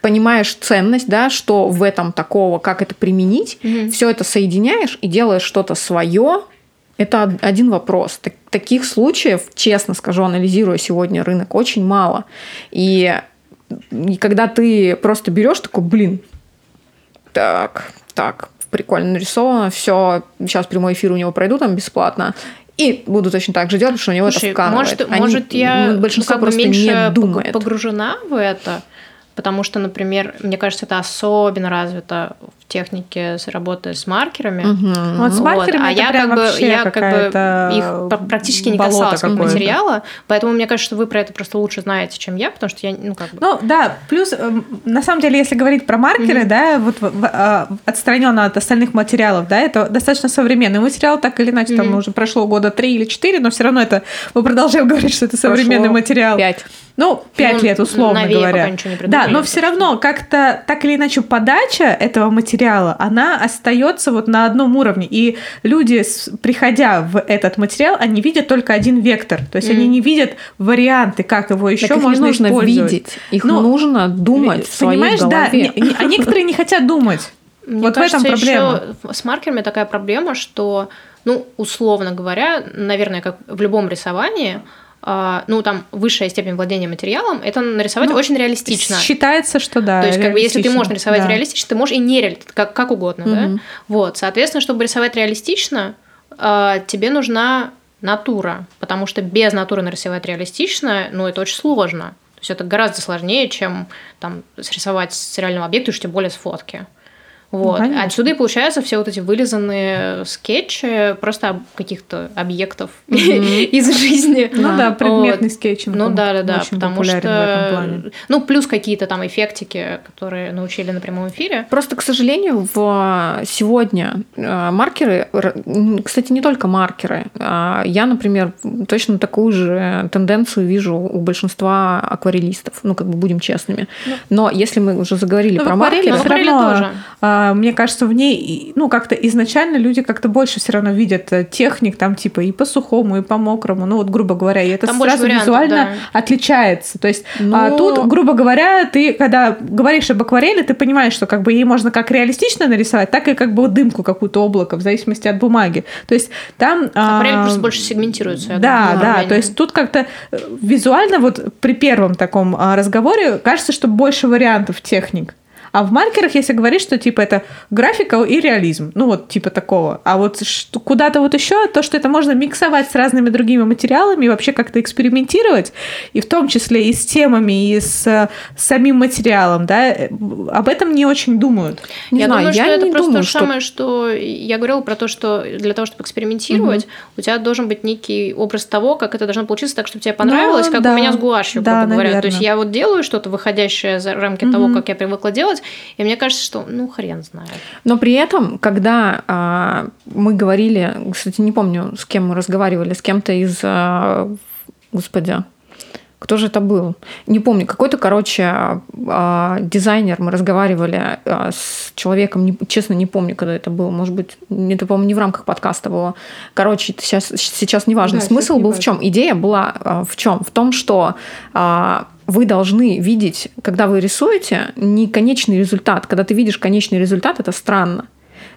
понимаешь ценность, да, что в этом такого, как это применить, Мгм. все это соединяешь и делаешь что-то свое. Это од- один вопрос. Так- таких случаев, честно скажу, анализируя сегодня рынок, очень мало. И, и когда ты просто берешь такой, блин, так, так, прикольно нарисовано, все, сейчас прямой эфир у него пройду там бесплатно. И буду точно так же делать, потому что у него Слушай, это вканывает. может, Они- может я ну, большинство как бы меньше погружена в это, потому что, например, мне кажется, это особенно развито в технике с работы с маркерами. Мгм. Вот с Вот, маркерами а это я прям как бы, я как бы их пр- практически не касалась материала, поэтому мне кажется, что вы про это просто лучше знаете, чем я, потому что я, ну как бы... Ну да, плюс эм, на самом деле, если говорить про маркеры, да, вот отстраненно от остальных материалов, да, это достаточно современный материал, так или иначе, там Мгм. уже прошло года три или четыре, но все равно это мы продолжаем говорить, что это современный Прошло материал. Пять. Ну, пять Ну, лет, условно говоря. пока ничего не да, но все равно как-то так или иначе подача этого материала, она остается вот на одном уровне. И люди, приходя в этот материал, они видят только один вектор. То есть они Мгм. не видят варианты, как его еще Так их можно не нужно использовать. видеть, их Ну, нужно думать в своей Понимаешь, да, голове. не- а некоторые не хотят думать. Мне Вот в этом кажется, проблема. ещё с маркерами такая проблема, что, ну, условно говоря, наверное, как в любом рисовании, ну, там, высшая степень владения материалом, это нарисовать Ну, очень реалистично. Считается, что да. То есть, как бы, если ты можешь нарисовать да. реалистично, ты можешь и не реалистично, как, как угодно, да? Мгм. Вот, соответственно, чтобы рисовать реалистично, а, тебе нужна натура, потому что без натуры нарисовать реалистично, ну, это очень сложно. То есть это гораздо сложнее, чем там срисовать с реального объекта, уж тем более с фотки. Вот. конечно. Отсюда и получаются все вот эти вылизанные скетчи просто об- каких-то объектов из жизни. Ну да, предметный Вот. скетчинг. Ну да, да, да, потому что, ну плюс какие-то там эффектики, которые научили на прямом эфире. Просто, к сожалению, в сегодня э, маркеры, кстати, не только маркеры. а Я, например, точно такую же тенденцию вижу у большинства акварелистов. Ну, как бы будем честными. Но если мы уже заговорили Ну, про акварели маркеры, акварели тоже. А, мне кажется, в ней, ну, как-то изначально люди как-то больше все равно видят э, техник, там, типа, и по сухому, и по мокрому, ну, вот, грубо говоря, и это Там сразу вариантов, визуально отличается. То есть а Ну- тут, грубо говоря, ты, когда говоришь об акварели, ты понимаешь, что как бы ей можно как реалистично нарисовать, так и как бы дымку какую-то облако, в зависимости от бумаги. То есть там... а, Акварель просто больше сегментируется. Да, думаю, да, то есть тут как-то э, визуально вот при первом таком а, разговоре кажется, что больше вариантов техник. А в маркерах, если говорить, что типа это графика и реализм, ну вот типа такого. А вот куда-то вот еще то, что это можно миксовать с разными другими материалами и вообще как-то экспериментировать, и в том числе и с темами, и с э, самим материалом, да, э, об этом не очень думают. не я знаю, думаю, я что это не просто думаю, то же что самое, что я говорила про то, что для того, чтобы экспериментировать, у тебя должен быть некий образ того, как это должно получиться так, чтобы тебе понравилось, Ну, как да. у меня с гуашью, Да, грубо говоря. То есть я вот делаю что-то выходящее за рамки того, Мгм. как я привыкла делать, и мне кажется, что ну хрен знает. Но при этом, когда а, мы говорили, кстати, не помню, с кем мы разговаривали, с кем-то из, а, господи, Кто же это был? Не помню. Какой-то, короче, а, дизайнер. Мы разговаривали а, с человеком, не- честно, не помню, когда это было. Может быть, это, по-моему, не в рамках подкаста было. Короче, сейчас, сейчас не важно. Да, Смысл сейчас был в чем? Идея была а, в чем? В том, что вы должны видеть, когда вы рисуете, не конечный результат. Когда ты видишь конечный результат, это странно.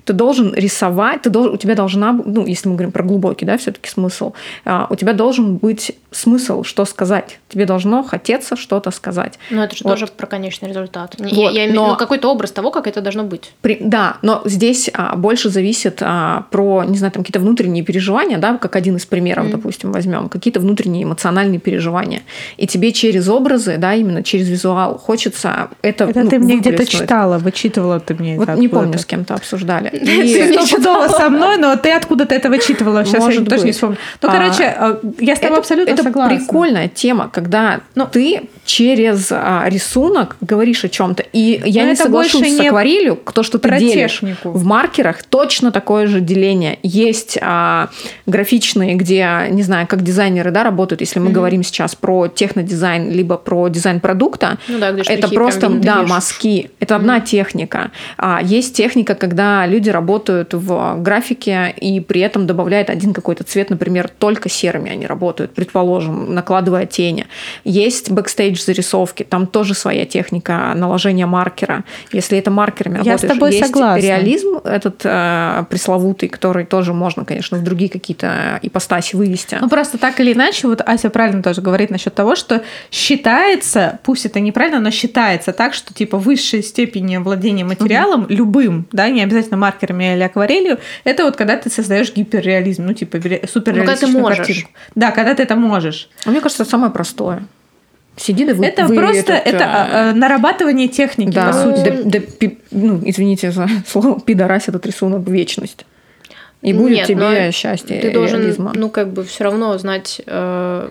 Ты должен рисовать, ты должен, у тебя должна, ну, если мы говорим про глубокий, да, все-таки смысл, у тебя должен быть смысл, что сказать. Тебе должно хотеться что-то сказать. Но это же Вот. тоже про конечный результат. Вот, я, я имею но- ну, какой-то образ того, как это должно быть. При- да, но здесь а, больше зависит а, про, не знаю, там какие-то внутренние переживания, да, как один из примеров, Мгм. допустим, возьмем, какие-то внутренние эмоциональные переживания. И тебе через образы, да, именно через визуал хочется это Это ну, ты мне где-то читала, вычитывала ты мне Вот это не помню, с кем-то обсуждали. Стопудово со мной, но ты откуда-то это вычитывала. Сейчас я тоже не вспомню. Ну, А, короче, э, я с тобой абсолютно это согласна. прикольная тема, когда Ну, ты через а, рисунок говоришь о чем-то. И я не соглашусь с акварелью, то, что ты делишь. технику. В маркерах точно такое же деление. Есть а, графичные, где, не знаю, как дизайнеры да, работают, если мы Мгм. говорим сейчас про технодизайн, либо про дизайн продукта, Ну да, это просто, да, мазки. Это одна техника. А есть техника, когда люди работают в графике и при этом добавляют один какой-то цвет, например, только серыми они работают, предположим, накладывая тени. Есть бэкстейдж зарисовки, там тоже своя техника наложения маркера. Если это маркерами Я с работаешь, тобой есть согласна. реализм этот э, пресловутый, который тоже можно, конечно, в другие какие-то ипостаси вывести. Ну, просто так или иначе, вот Ася правильно тоже говорит насчет того, что считается, пусть это неправильно, но считается так, что типа высшей степени владения материалом, любым, да, не обязательно маркерами или акварелью, это вот когда ты создаешь гиперреализм, ну, типа ре- суперреалистичную Ну, можешь. картинку. Да, когда ты это можешь. А мне кажется, это самое простое. Сиди, да вы, это вы просто этот, это э, а, а, нарабатывание техники, Да, по сути. да, да пи- ну, извините за слово, пидорась этот рисунок в вечность. И будет Нет, тебе но счастье Ты должен, реализма. ну, как бы все равно знать э,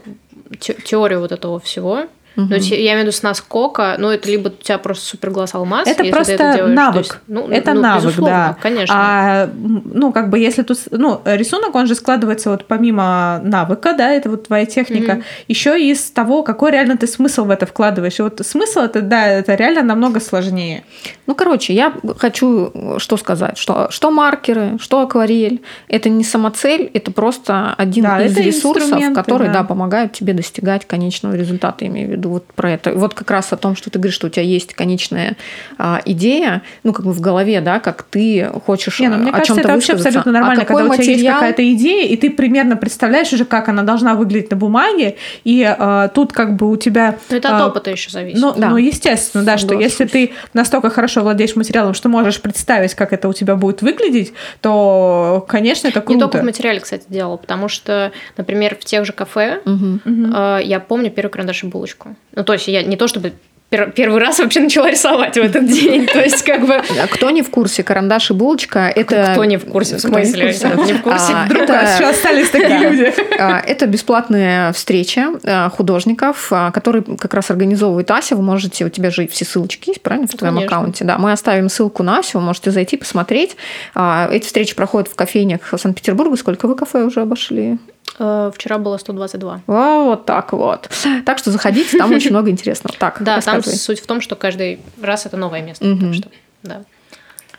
те- теорию вот этого всего. Мгм. Ну, я имею в виду с наскока, ну, это либо у тебя просто супер глаз алмаз, Это если просто ты это делаешь. навык. Есть, ну, это ну, навык, безусловно, да. конечно. А, ну, как бы, если тут, ну, рисунок, он же складывается вот помимо навыка, да, это вот твоя техника, Мгм. еще из того, какой реально ты смысл в это вкладываешь. И вот смысл это, да, это реально намного сложнее. Ну, короче, я хочу что сказать, что, что маркеры, что акварель, это не самоцель, это просто один Да, из ресурсов, которые, да. да. помогают тебе достигать конечного результата, имею в виду вот про это. Вот как раз о том, что ты говоришь, что у тебя есть конечная а, идея, ну, как бы в голове, да, как ты хочешь Не, ну, мне о кажется, чем-то это вообще абсолютно А нормально, какой когда у тебя есть материал- какая-то идея, и ты примерно представляешь уже, как она должна выглядеть на бумаге, и а, тут как бы у тебя... Но это от а, опыта еще зависит. Ну, Да. ну, естественно, да, что если ты настолько хорошо владеешь материалом, что можешь представить, как это у тебя будет выглядеть, то, конечно, это Не круто. только в материале, кстати, делала, потому что, например, в тех же кафе. Мгм. э, я помню первый карандаш и булочку. Ну, то есть я не то чтобы пер- первый раз вообще начала рисовать в этот день, то есть как бы... А Кто не в курсе, карандаш и булочка это... Кто не в курсе, в смысле? Не в курсе. А, Вдруг это- еще остались такие люди. А, Это бесплатная встреча а, художников, которые как раз организовывает Ася. Вы можете, у тебя же все ссылочки есть, правильно, в твоем конечно. аккаунте? Да, мы оставим ссылку на Асю, вы можете зайти, посмотреть. А, Эти встречи проходят в кофейнях Санкт-Петербурга. Сколько вы кафе уже обошли? Э, Вчера было 122. А, Вот так вот. Так что заходите, там очень много интересного. Так, Да, там суть в том, что каждый раз это новое место. Так что, да.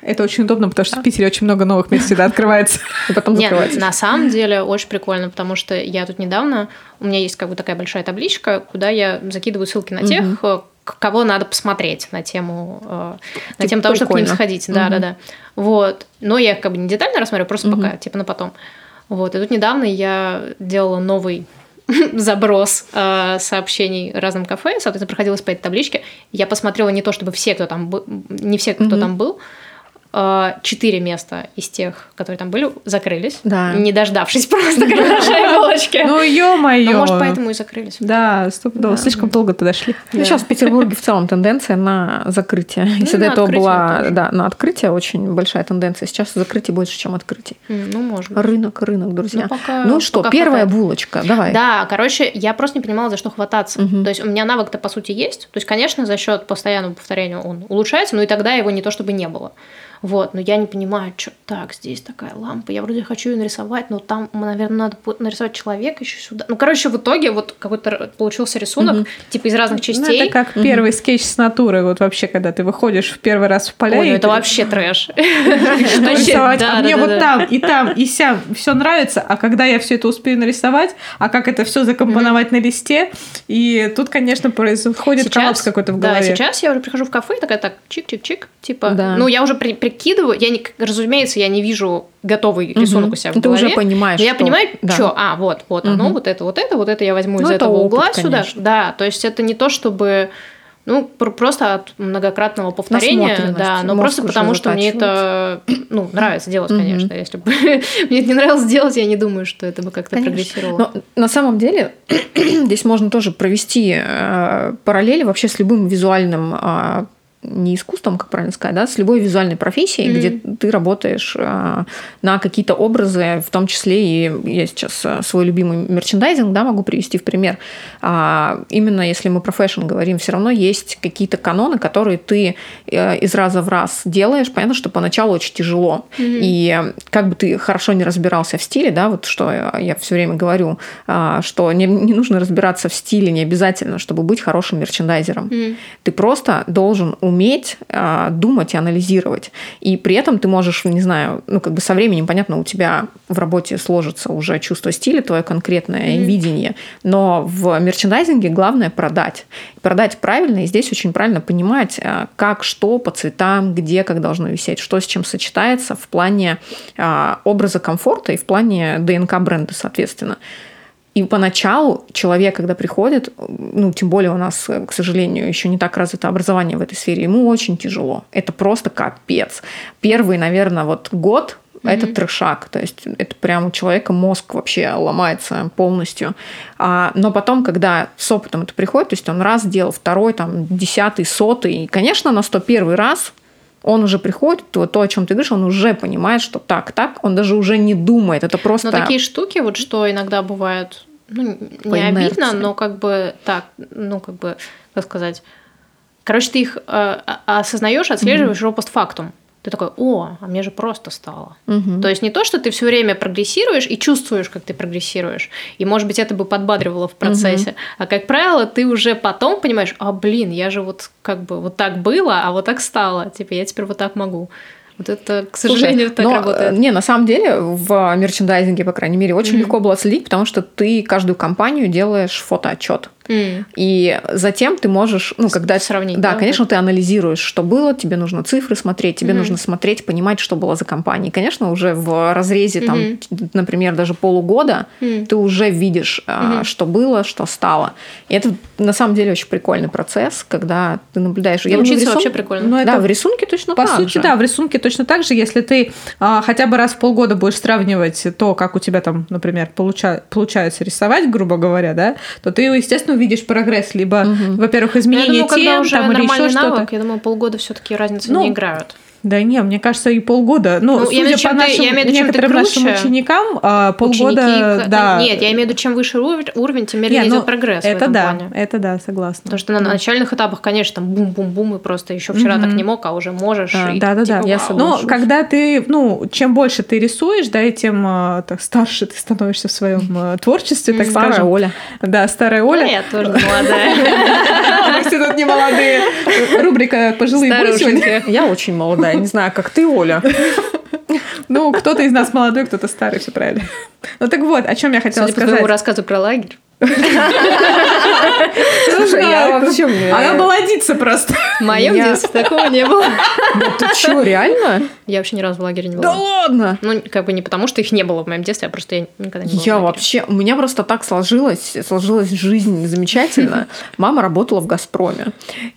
Это очень удобно, потому что в Питере очень много новых мест всегда открывается. И потом Нет, закрывается. на самом деле очень прикольно, потому что я тут недавно, у меня есть как бы такая большая табличка, куда я закидываю ссылки на тех, кого надо посмотреть на тему, э, на Типа тему того, чтобы к ним сходить. Да, да, Мгм. да. Вот. Но я их как бы не детально рассмотрю, просто Мгм. пока, типа на потом. Вот. И тут недавно я делала новый заброс э, сообщений разным кафе, соответственно, проходилась по этой табличке. Я посмотрела не то, чтобы все, кто там был, не все, кто Мгм. там был, четыре места из тех, которые там были, закрылись, Да. не дождавшись просто карандаша и булочки. Ну, ё-моё. Ну, может, поэтому и закрылись. Да, стопудово. Слишком долго туда шли. Ну, Сейчас в Петербурге в целом тенденция на закрытие. Если до этого была да, на открытие очень большая тенденция, сейчас закрытие больше, чем открытие. Ну, быть. Рынок, рынок, друзья. Ну, Ну что, первая булочка, давай. Да, короче, я просто не понимала, за что хвататься. То есть у меня навык-то по сути есть. То есть, конечно, за счет постоянного повторения он улучшается, но и тогда его не то чтобы не было. Вот, но я не понимаю, что так, здесь такая лампа, я вроде хочу ее нарисовать, но там, наверное, надо нарисовать человека еще сюда. Ну, короче, в итоге вот какой-то получился рисунок, Мгм. типа из разных Ну, частей. это как первый скетч с натуры, вот вообще, когда ты выходишь в первый раз в поля. Ой, ну это ты- вообще трэш. что рисовать, да, а да, мне да, вот да. там и там и сям все нравится, а когда я все это успею нарисовать, а как это все закомпоновать на листе, и тут, конечно, происходит коллапс какой-то в да, голове. сейчас я уже прихожу в кафе и такая, так, чик-чик-чик, типа, Да. ну, я уже при- прикидываю, я, не, разумеется, я не вижу готовый рисунок у себя в Ты голове. уже понимаешь, но я что- понимаю, да. что, а, вот, вот оно, Мгм. вот это, вот это, вот это я возьму Ну, из это этого опыт, угла сюда. конечно. Да, то есть это не то, чтобы... Ну, пр- просто от многократного повторения, да, но просто потому, что мне это, ну, нравится делать, конечно. Если бы мне это не нравилось делать, я не думаю, что это бы как-то прогрессировало. Но на самом деле здесь можно тоже провести э, параллели вообще с любым визуальным а, не искусством, как правильно сказать, да, с любой визуальной профессией, Мгм. где ты работаешь а, на какие-то образы, в том числе и я сейчас а, свой любимый мерчендайзинг, да, могу привести в пример. А, именно если мы про fashion говорим, все равно есть какие-то каноны, которые ты э, из раза в раз делаешь. Понятно, что поначалу очень тяжело. И э, как бы ты хорошо не разбирался в стиле, да, вот что я, я все время говорю, а, что не, не нужно разбираться в стиле, не обязательно, чтобы быть хорошим мерчендайзером. Мгм. Ты просто должен уметь а, думать и анализировать. И при этом ты можешь, не знаю, ну как бы со временем, понятно, у тебя в работе сложится уже чувство стиля, твое конкретное Мгм. видение. Но в мерчендайзинге главное продать. Продать правильно, и здесь очень правильно понимать, а, как, что по цветам, где, как должно висеть, что с чем сочетается в плане а, образа комфорта и в плане ДНК бренда, соответственно. И поначалу человек, когда приходит, ну, тем более у нас, к сожалению, еще не так развито образование в этой сфере, ему очень тяжело. Это просто капец. Первый, наверное, вот год это трешак, то есть это прям у человека мозг вообще ломается полностью. А, но потом, когда с опытом это приходит, то есть он раз делал, второй, там, десятый, сотый, и, конечно, на 101 раз он уже приходит, то, то, о чем ты говоришь, он уже понимает, что так, так, он даже уже не думает, это просто... Но такие штуки, вот что иногда бывают, ну, По не обидно, инерции. но как бы так, ну, как бы, как сказать. Короче, ты их э, а- осознаешь, отслеживаешь его постфактум. Ты такой, о, а мне же просто стало. Мгм. То есть не то, что ты все время прогрессируешь и чувствуешь, как ты прогрессируешь. И, может быть, это бы подбадривало в процессе. А, как правило, ты уже потом понимаешь, а, блин, я же вот как бы вот так было, а вот так стало. Типа, я теперь вот так могу. Вот это, к Слушай, сожалению, так но, работает. э, Не, на самом деле в мерчендайзинге, по крайней мере, очень Мгм. легко было следить, потому что ты каждую компанию делаешь фотоотчет. М. И затем ты можешь, ну, когда... сравнить, Да, да, конечно, ты анализируешь, что было, тебе нужно цифры смотреть, тебе Мгм. нужно смотреть, понимать, что было за компанией. И, конечно, уже в разрезе, там, Мгм. например, даже полугода М. ты уже видишь, Мгм. что было, что стало. И это, на самом деле, очень прикольный процесс, когда ты наблюдаешь. Ну, думаю, учиться рисун- вообще прикольно. Ну, Да, это в рисунке точно По так сути, же. да, в рисунке точно так же, если ты а, хотя бы раз в полгода будешь сравнивать то, как у тебя там, например, получа- получается рисовать, грубо говоря, да, то ты, естественно, увидишь прогресс, либо, Мгм. во-первых, Ну, я изменение думаю, когда тем, уже там, или еще что-то. я думаю, полгода все-таки разницы Ну, не играют. Да не, мне кажется, и полгода. Ну, Ну, я судя виду, по нашим, я имею в виду, некоторым нашим ученикам, а, полгода, Ученики, да. Нет, я имею в виду, чем выше уровень, тем Не, медленнее ну, идет прогресс в Это этом да, плане. это да, согласна. Потому что на начальных этапах, конечно, там бум-бум-бум, и просто еще вчера так Мгм. не мог, а уже можешь. Да, и Да, да, да. типа, я вау. согласна. Но когда ты, ну, чем больше ты рисуешь, да, и тем а, так, старше ты становишься в своем а, творчестве, так Старая скажем. Оля. Да, старая Ну, Оля. я тоже молодая. Мы все тут не молодые. Рубрика «Пожилые будем сегодня». Старушенька. Я очень молодая, не знаю, как ты, Оля. Ну, кто-то из нас молодой, кто-то старый, все правильно. Ну так вот, о чем я хотела Судя по твоему сказать. рассказу про лагерь. Слушай, я вообще... Она молодится просто. В моем детстве такого не было. Ты что, реально? Я вообще ни разу в лагере не Да была. ладно! Ну, как бы не потому, что их не было в моем детстве, а просто я никогда не была Я вообще, у меня просто так сложилось, сложилась жизнь замечательно. Мама работала в Газпроме.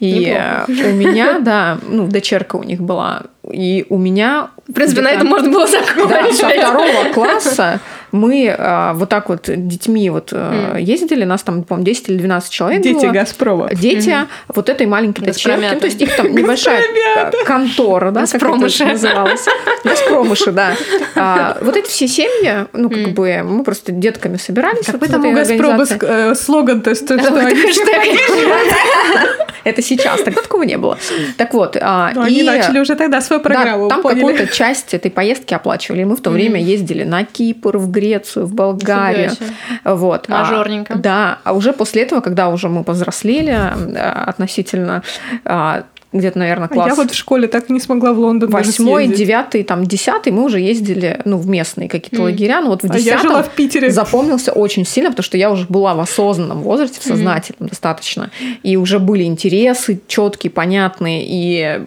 И у меня, да, ну, дочерка у них была. И у меня... В принципе, на этом можно было Да, со закончить. второго класса мы э, вот так вот детьми вот э, ездили, нас там, по-моему, 10 или 12 человек Дети было. Газпрома. Дети вот этой маленькой дочерки, ну, то есть их там небольшая э, контора, да, как это Газпромыши. называлось. Газпромыши, да. А, вот эти все семьи, ну, как бы, мы просто детками собирались. вот Какой в там у Газпрома э, слоган-то, что, что Какой-то они- хэштег. Это сейчас, тогда такого не было. Так вот, а, Ну, они и- начали уже тогда свою Да, программу, там поняли? какую-то часть этой поездки оплачивали. Мы в то время ездили на Кипр, в Грецию, в Болгарию. Вот. А, Мажорненько. да. А уже после этого, когда уже мы повзрослели а, относительно а, где-то, наверное, класс Я вот в школе так и не смогла в Лондон восьмой, девятый, там, десятый, мы уже ездили, ну, в местные какие-то Мгм. лагеря. Ну, вот в А я десятом жила в Питере. запомнился очень сильно, потому что я уже была в осознанном возрасте, в сознательном достаточно, и уже были интересы четкие, понятные, и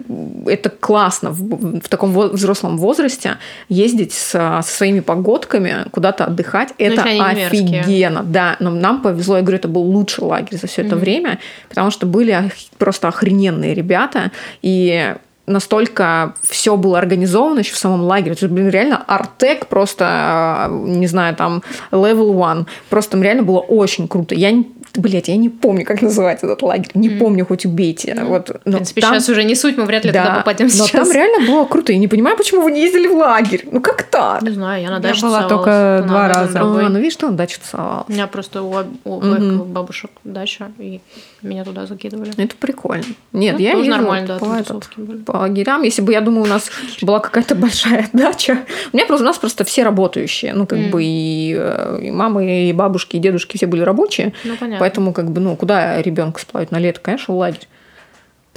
это классно в, в таком взрослом возрасте ездить с- со своими погодками куда-то отдыхать. Это не мерзкие. офигенно, да. Но нам повезло, я говорю, это был лучший лагерь за все это время, потому что были ох- просто охрененные ребята, и настолько все было организовано еще в самом лагере. То есть, блин, реально Артек просто, а, не знаю, там, level one. Просто там реально было очень круто. Я не Блять, я не помню, как называется этот лагерь. Не помню, хоть убейте. вот, В но принципе, там- сейчас уже не суть, мы вряд ли туда попадем но сейчас. там реально было круто. Я не понимаю, почему вы не ездили в лагерь. Ну как так? Не знаю, я на Я даче была тусовалась, только два раза. А, ну видишь, ты на даче тусовалась. У меня просто у, у Мгм. обоих бабушек дача, и меня туда закидывали. Это прикольно. Нет, Ну, я тоже ездила нормально, да, по, этот- были. по лагерям. Если бы, я думаю, у нас была какая-то большая дача. У меня просто, у нас просто все работающие. Ну, как Мгм. бы и, э, и мамы, и бабушки, и дедушки все были рабочие. Ну, понятно. Поэтому, как бы, ну, куда ребенка сплавить на лето? Конечно, в лагерь.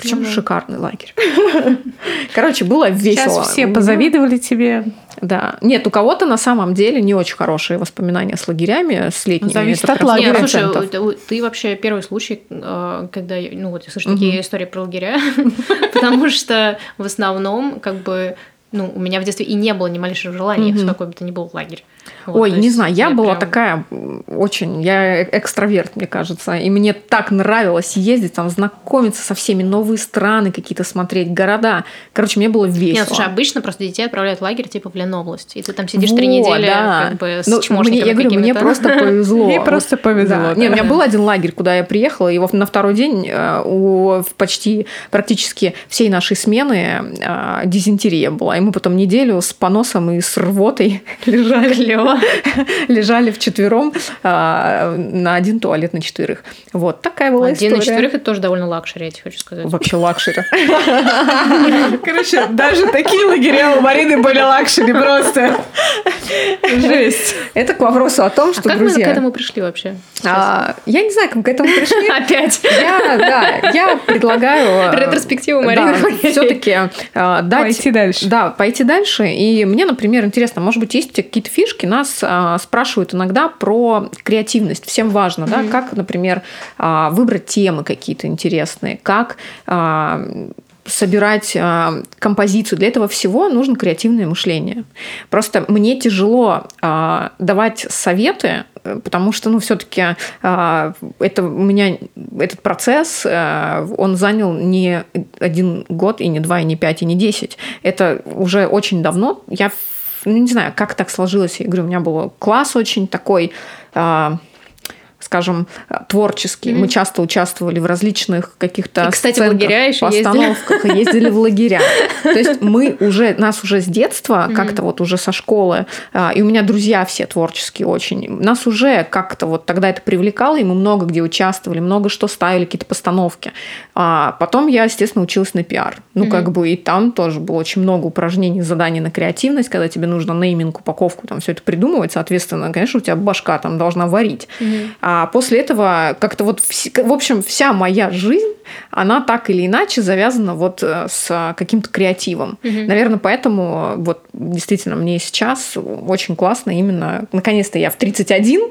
Причем Ну шикарный лагерь. Короче, было весело. Сейчас все позавидовали тебе. Да. Нет, у кого-то на самом деле не очень хорошие воспоминания с лагерями, с летними. Зависит от лагеря. Нет, слушай, 100%. у- у- ты вообще первый случай, э, когда, я- ну вот я слышу такие истории про лагеря, потому что в основном, как бы, ну, у меня в детстве и не было ни малейшего желания в какой бы то ни был лагерь. Вот, Ой, не знаю, я, была прям- такая очень, я э- экстраверт, мне кажется, и мне так нравилось ездить, там, знакомиться со всеми, новые страны какие-то смотреть, города. Короче, мне было весело. Нет, слушай, обычно просто детей отправляют в лагерь типа в Ленобласть, и ты там сидишь три недели да. как бы с Ну, мне, чмошниками я говорю, мне просто повезло. Ей просто повезло, Да. да. Не, у меня был один лагерь, куда я приехала, и вот на второй день э, у почти практически всей нашей смены э, дизентерия была. И мы потом неделю с поносом и с рвотой лежали. Клево. лежали вчетвером а, на один туалет на четверых. Вот такая была Один на история. четверых это тоже довольно luxury, я тебе хочу сказать. Вообще luxury. Короче, даже такие лагеря у Марины были luxury просто. Жесть. Это к вопросу о том, А что, как мы друзья... к этому пришли вообще? а, я не знаю, как мы к этому пришли. Опять. Я, да, я предлагаю... Ретроспективу Марины Валерьевны. все-таки дать... Пойти дальше. Да, пойти дальше. И мне, например, интересно, может быть, есть у тебя какие-то фишки? Нас а, спрашивают иногда про креативность. Всем важно, да, как, например, а, выбрать темы какие-то интересные, как а, собирать а, композицию. Для этого всего нужно креативное мышление. Просто мне тяжело а, давать советы, э, потому что, ну, все-таки это у меня этот процесс, а, он занял не один год, и не два, и не пять, и не десять. Это уже очень давно. Я не знаю, как так сложилось. Я говорю, у меня был класс очень такой а, скажем, творческий. Мы часто участвовали в различных каких-то И, кстати, сценках, лагеря ездили. постановках, и ездили в лагеря. То есть мы уже, нас уже с детства, как-то вот уже со школы, а, и у меня друзья все творческие очень, нас уже как-то вот тогда это привлекало, и мы много где участвовали, много что ставили, какие-то постановки. А потом я, естественно, училась на пиар. Ну, как бы и там тоже было очень много упражнений, заданий на креативность, когда тебе нужно нейминг, упаковку, там все это придумывать, соответственно, конечно, у тебя башка там должна варить. А после этого как-то вот, в общем, вся моя жизнь, она так или иначе завязана вот э, с каким-то креативом. Наверное, поэтому вот действительно мне сейчас очень классно именно, наконец-то я в 31,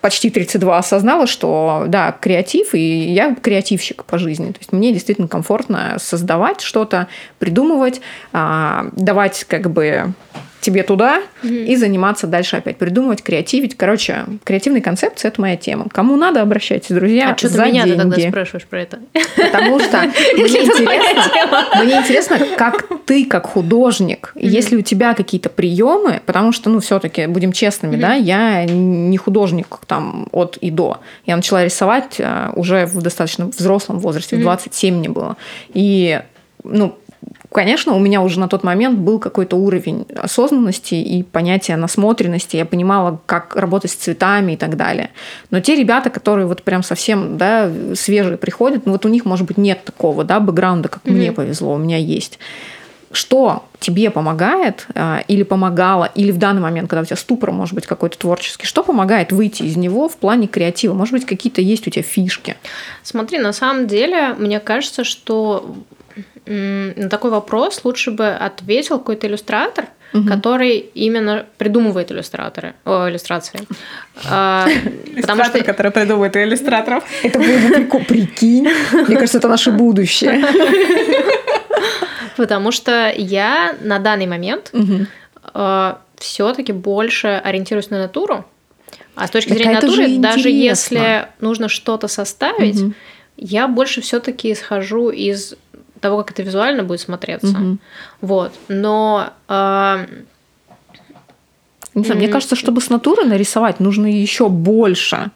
почти 32 осознала, что да, креатив, и я креативщик по жизни. То есть мне действительно комфортно создавать что-то, придумывать, а, давать как бы тебе туда и заниматься дальше опять придумывать, креативить. Короче, креативные концепции это моя тема. Кому надо, обращайтесь, друзья. А что ты меня деньги. тогда спрашиваешь про это? Потому что мне интересно, мне интересно, как ты, как художник, если у тебя какие-то приемы, потому что, ну, все-таки, будем честными, да, я не художник там от и до. Я начала рисовать э, уже в достаточно взрослом возрасте, в 27 мне было. И, ну, Конечно, у меня уже на тот момент был какой-то уровень осознанности и понятия насмотренности. Я понимала, как работать с цветами и так далее. Но те ребята, которые вот прям совсем да, свежие приходят, ну вот у них, может быть, нет такого да, бэкграунда, как mm-hmm. мне повезло, у меня есть. Что тебе помогает а, или помогало, или в данный момент, когда у тебя ступор, может быть, какой-то творческий, что помогает выйти из него в плане креатива? Может быть, какие-то есть у тебя фишки? Смотри, на самом деле, мне кажется, что на такой вопрос лучше бы ответил какой-то иллюстратор, угу. который именно придумывает иллюстраторы, о, иллюстрации. А, потому что... который придумывает иллюстраторов. Это было бы. Прикинь. Мне кажется, это наше будущее. Потому что я на данный момент. А, все-таки больше ориентируюсь на натуру. А с точки зрения натуры, даже если нужно что-то составить, я больше все-таки исхожу из того, как это визуально будет смотреться. Угу. Вот. Но э, не знаю, mm-hmm. мне кажется, чтобы с натуры нарисовать, нужно еще больше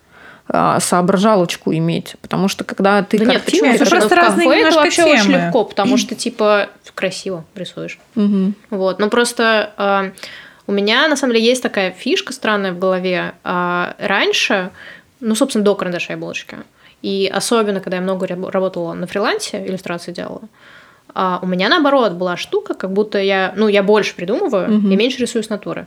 э, соображалочку иметь, потому что когда ты да картину... Нет, почему? Это просто разные это вообще темы. очень легко, потому что, типа, красиво рисуешь. Угу. Вот, ну просто э, у меня, на самом деле, есть такая фишка странная в голове. Э, раньше, ну, собственно, до карандаша и булочки, и особенно, когда я много работала на фрилансе, иллюстрации делала, а у меня наоборот была штука, как будто я, ну, я больше придумываю угу. и меньше рисую с натуры.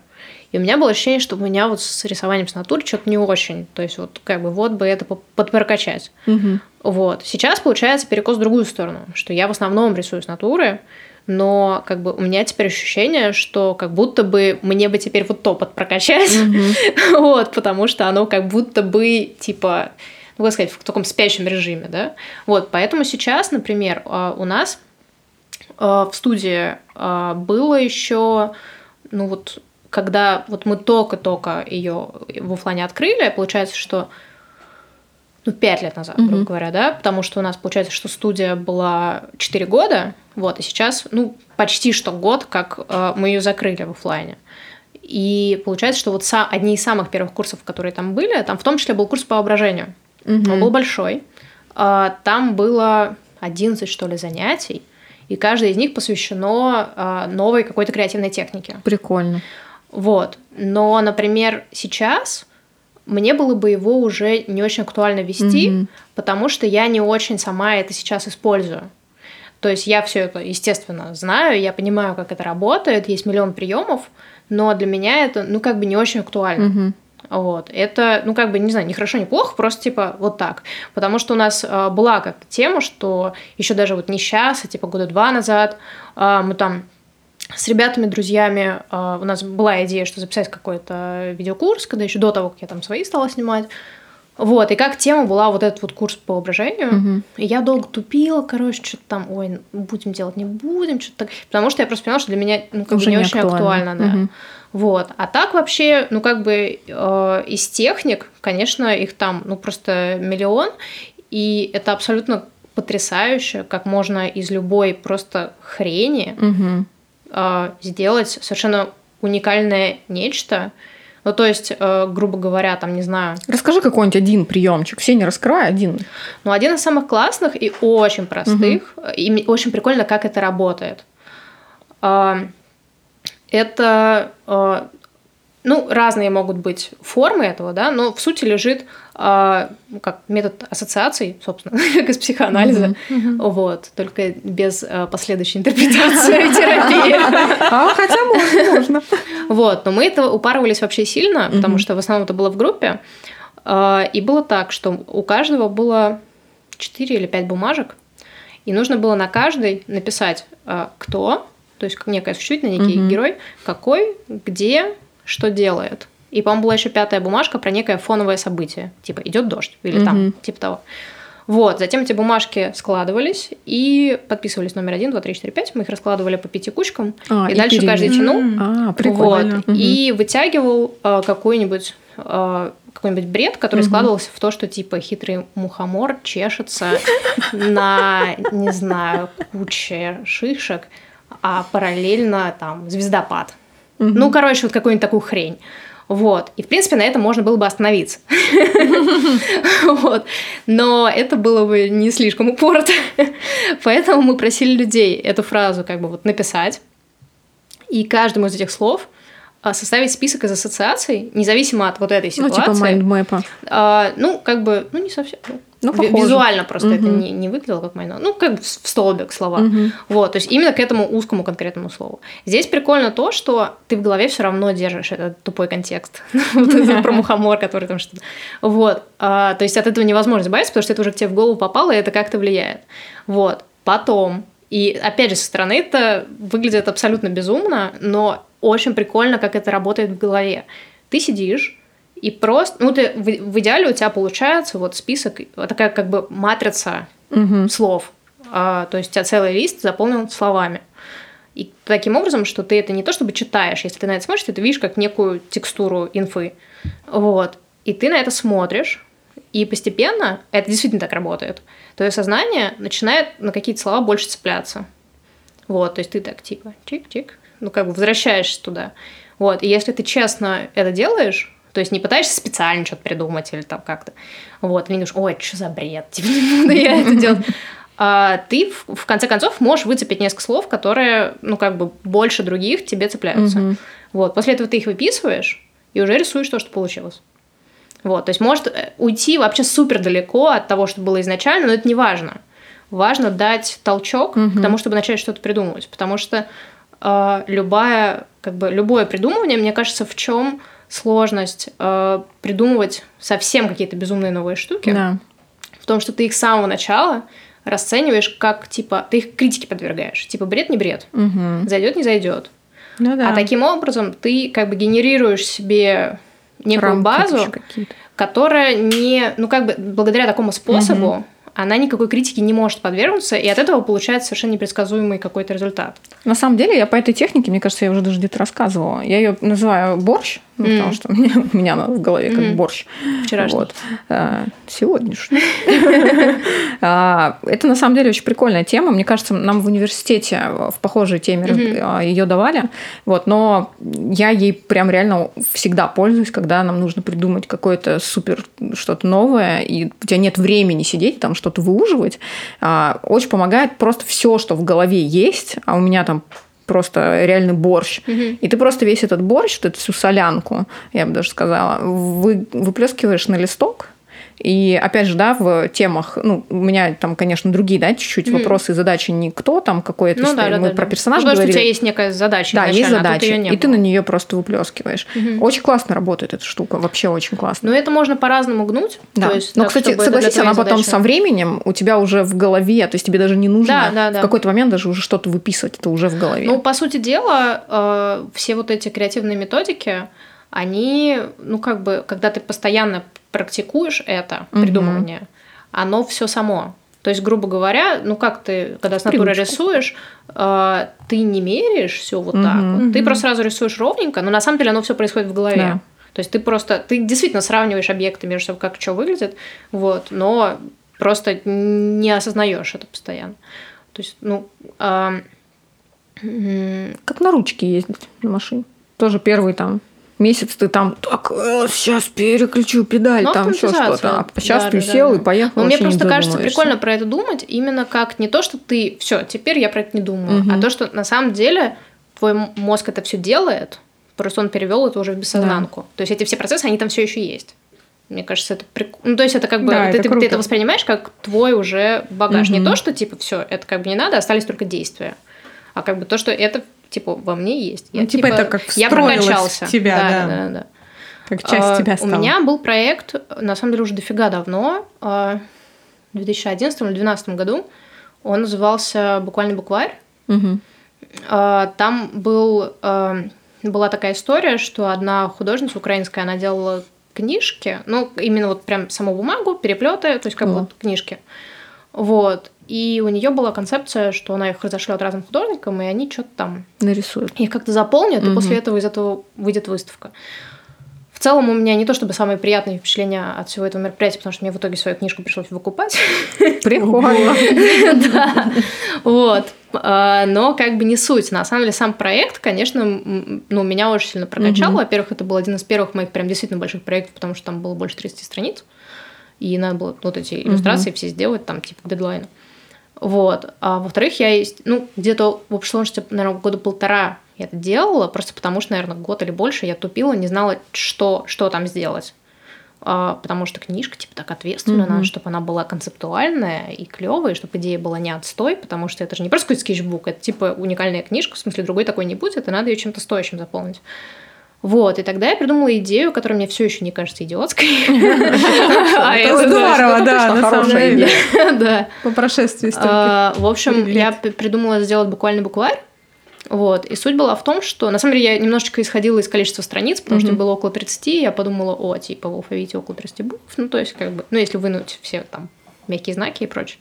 И у меня было ощущение, что у меня вот с рисованием с натуры что-то не очень. То есть вот как бы вот бы это подпрокачать. Угу. Вот. Сейчас получается перекос в другую сторону, что я в основном рисую с натуры, но как бы у меня теперь ощущение, что как будто бы мне бы теперь вот то подпрокачать, mm вот, потому что оно как будто бы типа ну, как сказать, в таком спящем режиме, да. Вот, поэтому сейчас, например, а, у нас а, в студии а, было еще, ну вот, когда вот мы только-только ее в офлайне открыли, получается, что ну, пять лет назад, грубо mm-hmm. говоря, да, потому что у нас получается, что студия была 4 года, вот, и сейчас, ну, почти что год, как э, мы ее закрыли в офлайне. И получается, что вот са- одни из самых первых курсов, которые там были, там в том числе был курс по воображению. Угу. Он был большой. А, там было 11, что ли, занятий, и каждое из них посвящено а, новой какой-то креативной технике. Прикольно. Вот. Но, например, сейчас мне было бы его уже не очень актуально вести, угу. потому что я не очень сама это сейчас использую. То есть я все это, естественно, знаю, я понимаю, как это работает, есть миллион приемов, но для меня это, ну, как бы не очень актуально. Угу. Вот. Это, ну, как бы, не знаю, не хорошо, не плохо, просто, типа, вот так. Потому что у нас э, была как-то тема, что еще даже вот не сейчас, а, типа, года два назад э, мы там с ребятами, друзьями, э, у нас была идея, что записать какой-то видеокурс, когда еще до того, как я там свои стала снимать. Вот, и как тема была вот этот вот курс по воображению. Угу. И я долго тупила, короче, что-то там, ой, будем делать, не будем, что-то так. Потому что я просто поняла, что для меня ну, как Уже бы не, не очень актуально, да. Угу. Вот. А так вообще, ну как бы э, из техник, конечно, их там ну просто миллион, и это абсолютно потрясающе, как можно из любой просто хрени угу. э, сделать совершенно уникальное нечто. Ну, то есть, э, грубо говоря, там, не знаю... Расскажи какой-нибудь один приемчик. Все не раскрывай, один. Ну, один из самых классных и очень простых. Угу. И очень прикольно, как это работает. Э, это, э, ну, разные могут быть формы этого, да, но в сути лежит э, как метод ассоциаций, собственно, как из психоанализа, вот, только без э, последующей интерпретации терапии. А, хотя можно, можно. Вот, но мы это упарывались вообще сильно, потому что в основном это было в группе, и было так, что у каждого было 4 или 5 бумажек, и нужно было на каждой написать, кто, то есть как некая существительная, некий угу. герой, какой, где, что делает. И, по-моему, была еще пятая бумажка про некое фоновое событие. Типа идет дождь или угу. там, типа того. Вот, затем эти бумажки складывались и подписывались номер один, два, три, четыре, пять. Мы их раскладывали по пяти кучкам. А, и, и дальше пере- каждый тянул. А, Вот, прикольно. Мгм. и вытягивал э, какой-нибудь э, какой-нибудь бред, который Мгм. складывался в то, что типа хитрый мухомор чешется на, не знаю, куче шишек, а параллельно там звездопад. Мгм. Ну, короче, вот какую-нибудь такую хрень. Вот. И, в принципе, на этом можно было бы остановиться. Вот. Но это было бы не слишком упорото. Поэтому мы просили людей эту фразу как бы вот написать. И каждому из этих слов а, составить список из ассоциаций, независимо от вот этой Ну, ситуации. типа майндмэпа. А, ну, как бы, ну, не совсем. да. Ну, похоже. Визуально просто это Мгм. не, не выглядело как майно. Ну, как в столбик слова. Мгм. Вот, то есть именно к этому узкому конкретному слову. Здесь прикольно то, что ты в голове все равно держишь этот тупой контекст. Про мухомор, который там что-то. Вот. А, То есть от этого невозможно избавиться, потому что это уже к тебе в голову попало, и это как-то влияет. Вот. Потом. И опять же, со стороны это выглядит абсолютно безумно, но очень прикольно, как это работает в голове. Ты сидишь, и просто, ну, ты, в, в идеале у тебя получается вот список, вот такая как бы матрица Мгм. слов. А, то есть у тебя целый лист заполнен словами. И таким образом, что ты это не то чтобы читаешь, если ты на это смотришь, ты это видишь как некую текстуру инфы. Вот. И ты на это смотришь, и постепенно это действительно так работает. Твое сознание начинает на какие-то слова больше цепляться. Вот, то есть ты так типа чик-чик, ну как бы возвращаешься туда. Вот, и если ты честно это делаешь, то есть не пытаешься специально что-то придумать или там как-то, вот, или не думаешь, ой, что за бред, типа не буду я это делать. А ты в, конце концов можешь выцепить несколько слов, которые, ну как бы больше других тебе цепляются. Вот, после этого ты их выписываешь и уже рисуешь то, что получилось. Вот, то есть может э, уйти вообще супер далеко от того, что было изначально, но это не важно. Важно дать толчок Мгм. к тому, чтобы начать что-то придумывать, потому что э, любая, как бы любое придумывание, мне кажется, в чем сложность э, придумывать совсем какие-то безумные новые штуки, Да. в том, что ты их с самого начала расцениваешь как типа ты их критике подвергаешь, типа бред не бред, Мгм. зайдет не зайдет, Ну да. а таким образом ты как бы генерируешь себе некую Рамки базу, которая не, ну как бы благодаря такому способу она никакой критике не может подвергнуться, и от этого получается совершенно непредсказуемый какой-то результат. На самом деле, я по этой технике, мне кажется, я уже даже где-то рассказывала. Я ее называю борщ, ну, М. потому что у меня, у меня она в голове как Мгм. борщ. Вчерашний. Вот. А, Сегодняшний. А, Это на самом деле очень прикольная тема. Мне кажется, нам в университете в похожей теме Мгм. ее давали. Вот, но я ей прям реально всегда пользуюсь, когда нам нужно придумать какое-то супер что-то новое, и у тебя нет времени сидеть там что-то выуживать. А, Очень помогает просто все, что в голове есть, а у меня там просто реальный борщ. Мгм. И ты просто весь этот борщ, вот эту всю солянку, я бы даже сказала, вы, выплескиваешь на листок. И опять же, да, в темах, ну, у меня там, конечно, другие, да, чуть-чуть Мгм. вопросы и задачи не кто там, какой это Ну да, да, Мы да, про да. персонажа Ну, потому что у говорили. тебя есть некая задача Да, есть а задача. не и ты было. на нее просто выплескиваешь. Мгм. Очень классно работает эта штука, вообще очень классно. Но это можно по-разному гнуть. Да. То есть, Но, так, кстати, согласись, она потом задачи. со временем у тебя уже в голове, то есть тебе даже не нужно Да, да, да. в какой-то момент даже уже что-то выписывать, это уже в голове. Ну, по сути дела, э, все вот эти креативные методики, они, ну, как бы, когда ты постоянно практикуешь это Мгм. придумывание, оно все само. То есть, грубо говоря, ну как ты, когда с натуры Привычку. рисуешь, э, ты не меряешь все вот так Мгм. вот. Ты Мгм. просто сразу рисуешь ровненько, но на самом деле оно все происходит в голове. Да. То есть ты просто, ты действительно сравниваешь объекты между собой, как что выглядит, вот, но просто не осознаешь это постоянно. То есть, ну, м, Как на ручке ездить на машине. Тоже первый там месяц ты там так, сейчас переключу педаль, Ну, там еще что-то. А сейчас Да, ты да, да, сел да. и поехал. Ну, мне не просто кажется прикольно про это думать, именно как не то, что ты все, теперь я про это не думаю, Мгм. а то, что на самом деле твой мозг это все делает, просто он перевел это уже в бессознанку. То есть эти все процессы, они там все еще есть. Мне кажется, это прикольно. Ну, то есть это как бы Да, ты, это ты- ты это воспринимаешь как твой уже багаж. Не Мгм. то, что типа все, это как бы не надо, остались только действия. А как бы то, что это типа во мне есть. Ну, типа это как я встроилось в прокачался. тебя, да. да, да, да. Как часть А, тебя стала. У меня был проект, на самом деле, уже дофига давно, а, в 2011 или 2012 году. Он назывался «Буквально букварь». Мгм. А, Там был, а, была такая история, что одна художница украинская, она делала книжки, ну, именно вот прям саму бумагу, переплеты, то есть как О. вот книжки. Вот. И у нее была концепция, что она их разошлет разным художникам, и они что-то там Нарисуют. их как-то заполнят, и Мгм. после этого из этого выйдет выставка. В целом у меня не то чтобы самые приятные впечатления от всего этого мероприятия, потому что мне в итоге свою книжку пришлось выкупать. Прикольно. Да. Вот. А, Но как бы не суть. На самом деле сам проект, конечно, ну, меня очень сильно прокачал. Во-первых, это был один из первых моих прям действительно больших проектов, потому что там было больше 30 страниц. И надо было вот эти иллюстрации все сделать, там, типа, дедлайн. Вот. А во-вторых, я есть, ну, где-то в общей сложности, наверное, года полтора я это делала, просто потому что, наверное, год или больше я тупила, не знала, что, что там сделать. А, потому что книжка, типа, так ответственна, Мгм. надо, чтобы она была концептуальная и клевая, чтобы идея была не отстой, потому что это же не просто какой-то скетчбук, это, типа, уникальная книжка, в смысле, другой такой не будет, и надо ее чем-то стоящим заполнить. Вот, и тогда я придумала идею, которая мне все еще не кажется идиотской. А Это здорово, да, хорошая деле. Да. По прошествии. А, В общем, я придумала сделать буквально букварь. Вот. И суть была в том, что на самом деле я немножечко исходила из количества страниц, потому что было около 30, и я подумала, о, типа в алфавите около 30 букв, ну то есть как бы, ну если вынуть все там мягкие знаки и прочее.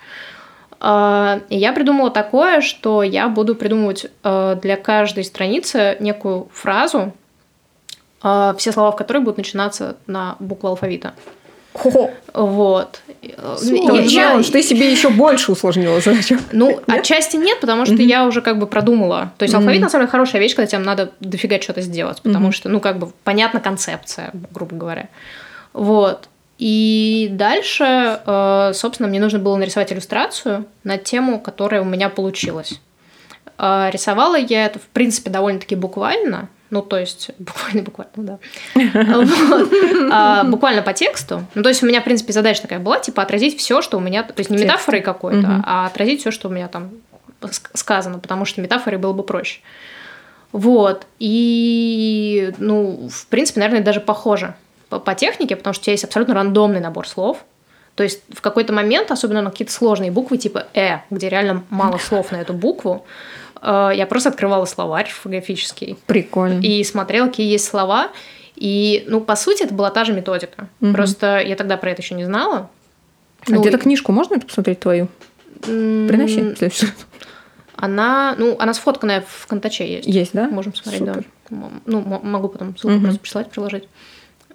А, И я придумала такое, что я буду придумывать э, для каждой страницы некую фразу, все слова в которой будут начинаться на букву алфавита. Хо-хо. Вот. Ты Я- я- знаешь, ты себе еще больше усложнила задачу. ну, отчасти нет, потому что Мгм. я уже как бы продумала. То есть Мгм. алфавит, на самом деле, хорошая вещь, когда тебе надо дофига что-то сделать, потому Мгм. что, ну, как бы, понятна концепция, грубо говоря. Вот. И дальше, э, собственно, мне нужно было нарисовать иллюстрацию на тему, которая у меня получилась. А, Рисовала я это, в принципе, довольно-таки буквально. Ну, то есть, буквально-буквально, да. Вот. А, Буквально по тексту. Ну, то есть, у меня, в принципе, задача такая была, типа, отразить все, что у меня... То есть, не Текст. метафорой какой-то, а отразить все, что у меня там ск- сказано, потому что метафорой было бы проще. Вот. И, ну, в принципе, наверное, даже похоже по, по технике, потому что у тебя есть абсолютно рандомный набор слов. То есть в какой-то момент, особенно на какие-то сложные буквы типа «э», где реально мало слов на эту букву, я просто открывала словарь орфографический Прикольно. и смотрела, какие есть слова. И, ну, по сути, это была та же методика. Мгм. Просто я тогда про это еще не знала. А Ну, где-то книжку можно посмотреть твою? Приноси. в следующий раз. Она, ну, она сфотканная в контаче есть. Есть, да? Можем посмотреть, Супер. да. Ну, могу потом ссылку Мгм. просто прислать, приложить.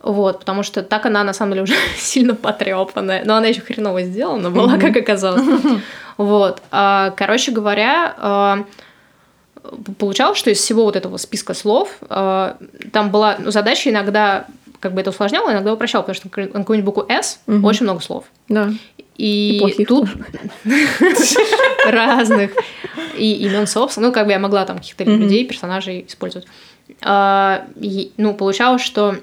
Вот, потому что так она на самом деле уже сильно потрепанная. Но она еще хреново сделана была, как оказалось. Вот. А, Короче говоря, а, получалось, что из всего вот этого списка слов а, там была ну, задача иногда как бы это усложняло, иногда упрощало, потому что на какую-нибудь букву «С» Мгм. очень много слов. Да. И, И тут разных и имен собственно. Ну, как бы я могла там каких-то людей, персонажей использовать. А, ну, получалось, что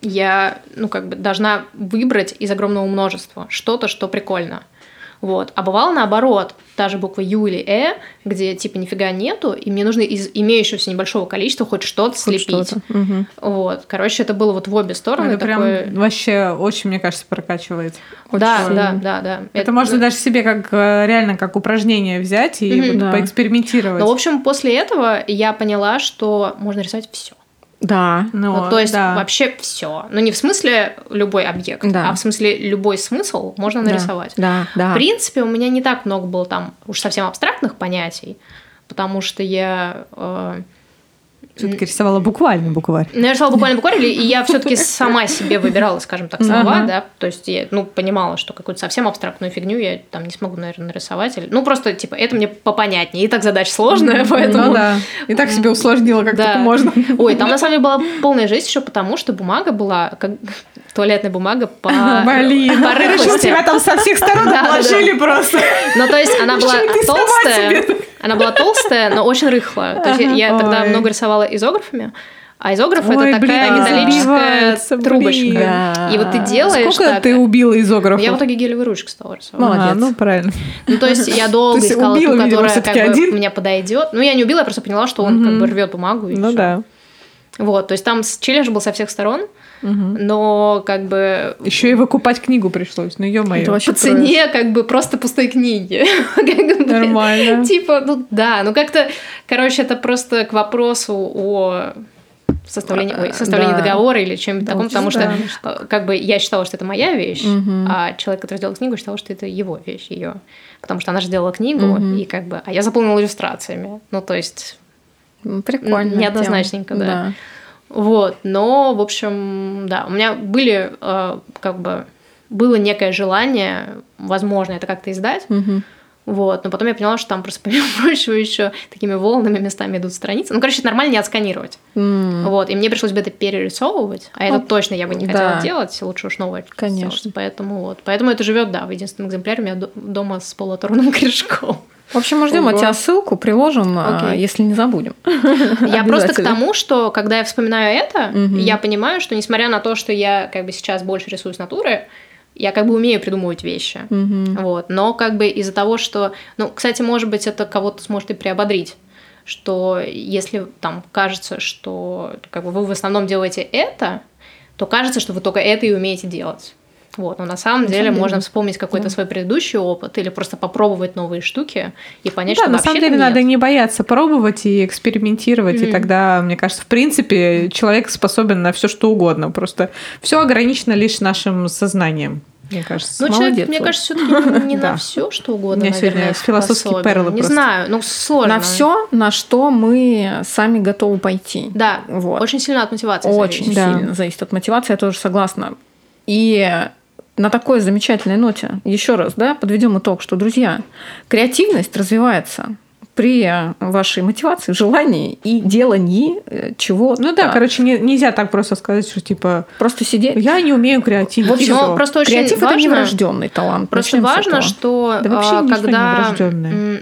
я, ну, как бы должна выбрать из огромного множества что-то, что прикольно. Вот. А бывало наоборот, та же буква Ю или Э, где типа нифига нету, и мне нужно из имеющегося небольшого количества хоть что-то Хоть слепить. что-то. Мгм. Вот. Короче, это было вот в обе стороны. Это прям такое... вообще очень, мне кажется, прокачивает. Да, Очень да, сильно. да, да. Это, можно даже себе как э, реально как упражнение взять и Мгм. вот Да. поэкспериментировать. Ну, в общем, после этого я поняла, что можно рисовать все. Да. Ну, Ну, то есть да. вообще все. Ну, не в смысле любой объект, Да. а в смысле любой смысл можно нарисовать. Да, да. В принципе, у меня не так много было там уж совсем абстрактных понятий, потому что я... э, Все-таки рисовала буквально букварь. ну, я рисовала буквально буквально, и я все-таки сама себе выбирала, скажем так, слова, Ага. да, то есть я, ну, понимала, что какую-то совсем абстрактную фигню я там не смогу, наверное, нарисовать. Или... Ну, просто, типа, это мне попонятнее, и так задача сложная, поэтому... Ну да. И так себе усложнила, как Да. только можно. Ой, там на самом деле была полная жесть еще потому, что бумага была как туалетная бумага по, Блин, по ну рыхлости. тебя там со всех сторон обложили просто. Ну, то есть она была толстая, она была толстая, но очень рыхлая. То есть я- тогда много рисовала изографами, а изограф Ой, это такая блин, металлическая забивается, трубочка. Да. И вот ты делаешь Сколько так. ты убила изографов? Я в итоге гелевой ручкой стала рисовать. Молодец. Ага, ну, правильно. Ну, то есть я долго есть искала убила, ту, которая как бы один? мне подойдет. Ну, я не убила, я просто поняла, что он как Мгм. бы рвет бумагу. И Ну всё. да. Вот, то есть там челлендж был со всех сторон, но как бы Еще и выкупать книгу пришлось. Ну, ё-моё. По цене как бы просто пустой книги. Нормально. Типа, ну да, ну как-то, короче, это просто к вопросу о составлении, ой, А, составлении да. договора или чем-то Да, таком, потому что да. э, как бы я считала, что это моя вещь, Мгм. а человек, который сделал книгу, считал, что это его вещь, ее. Потому что она же сделала книгу, Мгм. и как бы, а я заполнила иллюстрациями. Ну, то есть, Прикольно. неоднозначненько, да. Вот. Но, в общем, да, у меня были, э, как бы, было некое желание, возможно, это как-то издать, вот, но потом я поняла, что там просто, помимо прочего, еще такими волнами местами идут страницы. Ну, короче, это нормально не отсканировать. Вот, и мне пришлось бы это перерисовывать, а это Ну, точно я бы не хотела да. делать, лучше уж новое Конечно. сделать. Поэтому вот, поэтому это живет, да, в единственном экземпляре у меня до- дома с полуоторванным корешком. В общем, мы ждем от тебя ссылку, приложим, а, Окей. если не забудем. Я просто к тому, что когда я вспоминаю это, Мгм. я понимаю, что несмотря на то, что я как бы сейчас больше рисую с натуры, я как бы умею придумывать вещи. Мгм. Вот. Но как бы из-за того, что... Ну, кстати, может быть, это кого-то сможет и приободрить что если там кажется, что как бы вы в основном делаете это, то кажется, что вы только это и умеете делать. Вот, но на самом На деле самом деле, можно вспомнить какой-то да. свой предыдущий опыт или просто попробовать новые штуки и понять, да, что на самом деле нет. надо не бояться пробовать и экспериментировать, и Мгм. тогда, мне кажется, в принципе, человек способен на все что угодно. Просто все ограничено лишь нашим сознанием, мне кажется. Ну, человек, Молодец, мне Оль. кажется, все-таки не на все, что У угодно. меня сегодня философские способен. перлы Не просто. знаю, ну сложно. На все, на что мы сами готовы пойти. Да, Вот. очень сильно от мотивации Очень зависит. Да. сильно зависит от мотивации, я тоже согласна. И на такой замечательной ноте еще раз да, подведем итог, что, друзья, креативность развивается при вашей мотивации, желании и делании э, чего-то. Ну да, короче, не- нельзя так просто сказать, что типа Просто сидеть. я не умею креативить. В общем, просто очень Креатив это важно... неврожденный талант. Просто Начнем важно, что Да вообще а, когда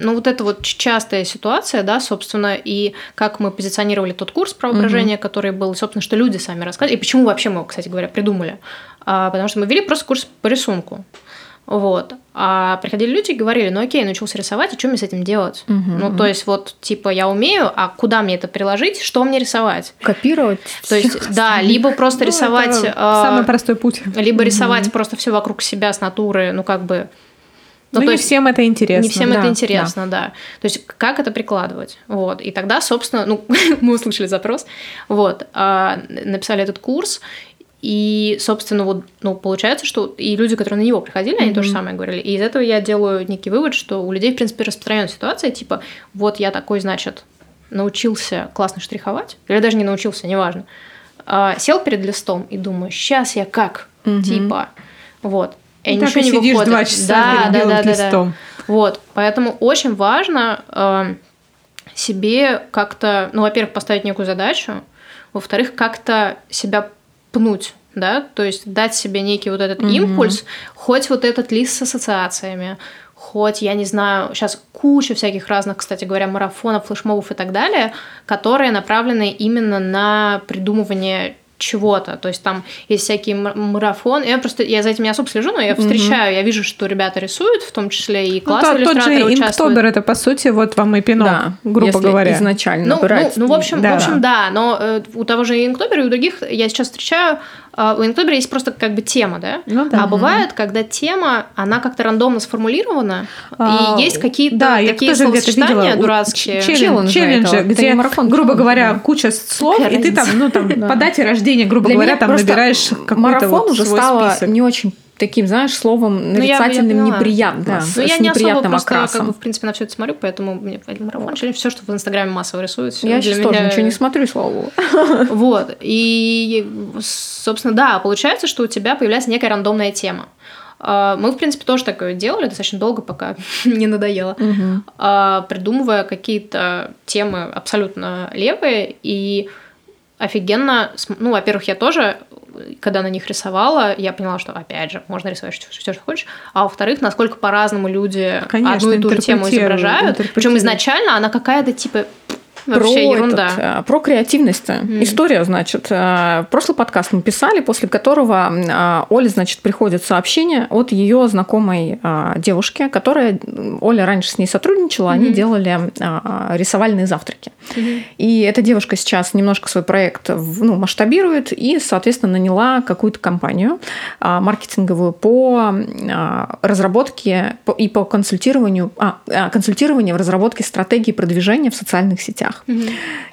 ну вот это вот частая ситуация, да, собственно, и как мы позиционировали тот курс про воображение, который был, собственно, что люди сами рассказали, и почему вообще мы, его, кстати говоря, придумали, потому что мы вели просто курс по рисунку. Вот. А приходили люди и говорили, ну окей, научился рисовать, и что мне с этим делать? Мгм, Ну, то есть, вот, типа, я умею, а куда мне это приложить, что мне рисовать? Копировать. То есть, да, либо просто Ну, рисовать... это а, самый простой путь. либо рисовать просто все вокруг себя с натуры, ну, как бы... Ну, то не есть всем это интересно. не всем да, это интересно, да. То есть как это прикладывать? Вот. И тогда, собственно, ну, мы услышали запрос, вот, а, написали этот курс, и, собственно, вот, ну, получается, что и люди, которые на него приходили, они то же самое говорили. И из этого я делаю некий вывод, что у людей, в принципе, распространенная ситуация, типа, вот я такой, значит, научился классно штриховать, или даже не научился, неважно, а, сел перед листом и думаю, сейчас я как, Мгм. типа, вот. И И так ничего и не сидишь выходит. два часа да, перед да, белым да, да, да. листом. Вот, поэтому очень важно э, себе как-то, ну, во-первых, поставить некую задачу, во-вторых, как-то себя пнуть, да, то есть дать себе некий вот этот Мгм. импульс, хоть вот этот лист с ассоциациями, хоть, я не знаю, сейчас куча всяких разных, кстати говоря, марафонов, флешмобов и так далее, которые направлены именно на придумывание чего-то. То есть там есть всякие м- марафоны. Я просто я за этим не особо слежу, но я встречаю, я вижу, что ребята рисуют, в том числе и Ну, классные тот, тот же иллюстраторы участвуют. Инктобер, это, по сути, вот вам и пинок, Да, грубо если говоря. изначально Ну, ну, брать. ну, в общем, Да. в общем, да, но э, у того же Инктобера и у других я сейчас встречаю, э, у Инктобера есть просто как бы тема, да? Ну да. А бывает, когда тема, она как-то рандомно сформулирована, А, и есть какие-то да, я такие тоже словосочетания дурацкие. челлендж- Челленджи этого. Где, марафон, грубо говоря, да. куча слов, Какая и ты там, разница? ну там по дате рождения, грубо Для говоря, там набираешь какой-то марафон вот уже стало не очень таким, знаешь, словом Ну, я- я нарицательным, неприятно, Да. с, Ну, я не особо неприятным просто, окрасом. как бы, в принципе, на все это смотрю, поэтому мне марафон, челлендж, все, что в Инстаграме массово рисуют. Я сейчас тоже меня- ничего не смотрю, слава богу. Вот. И, собственно, да, получается, что у тебя появляется некая рандомная тема. А, Мы, в принципе, тоже такое делали достаточно долго, пока не надоело, а, придумывая какие-то темы абсолютно левые и офигенно, ну, во-первых, я тоже, когда на них рисовала, я поняла, что, опять же, можно рисовать все, что хочешь, а во-вторых, насколько по-разному люди Конечно, одну и ту же тему изображают, причем изначально она какая-то, типа, вообще про ерунда. этот, про креативность. Мгм. История, значит, э, прошлый подкаст мы писали, после которого э, Оле, значит, приходит сообщение от ее знакомой девушки, которая, Оля раньше с ней сотрудничала, они Мгм. делали рисовальные завтраки. Мгм. И эта девушка сейчас немножко свой проект ну, масштабирует и, соответственно, наняла какую-то компанию маркетинговую по разработке и по консультированию, а, консультированию в разработке стратегии продвижения в социальных сетях. Соцсетях.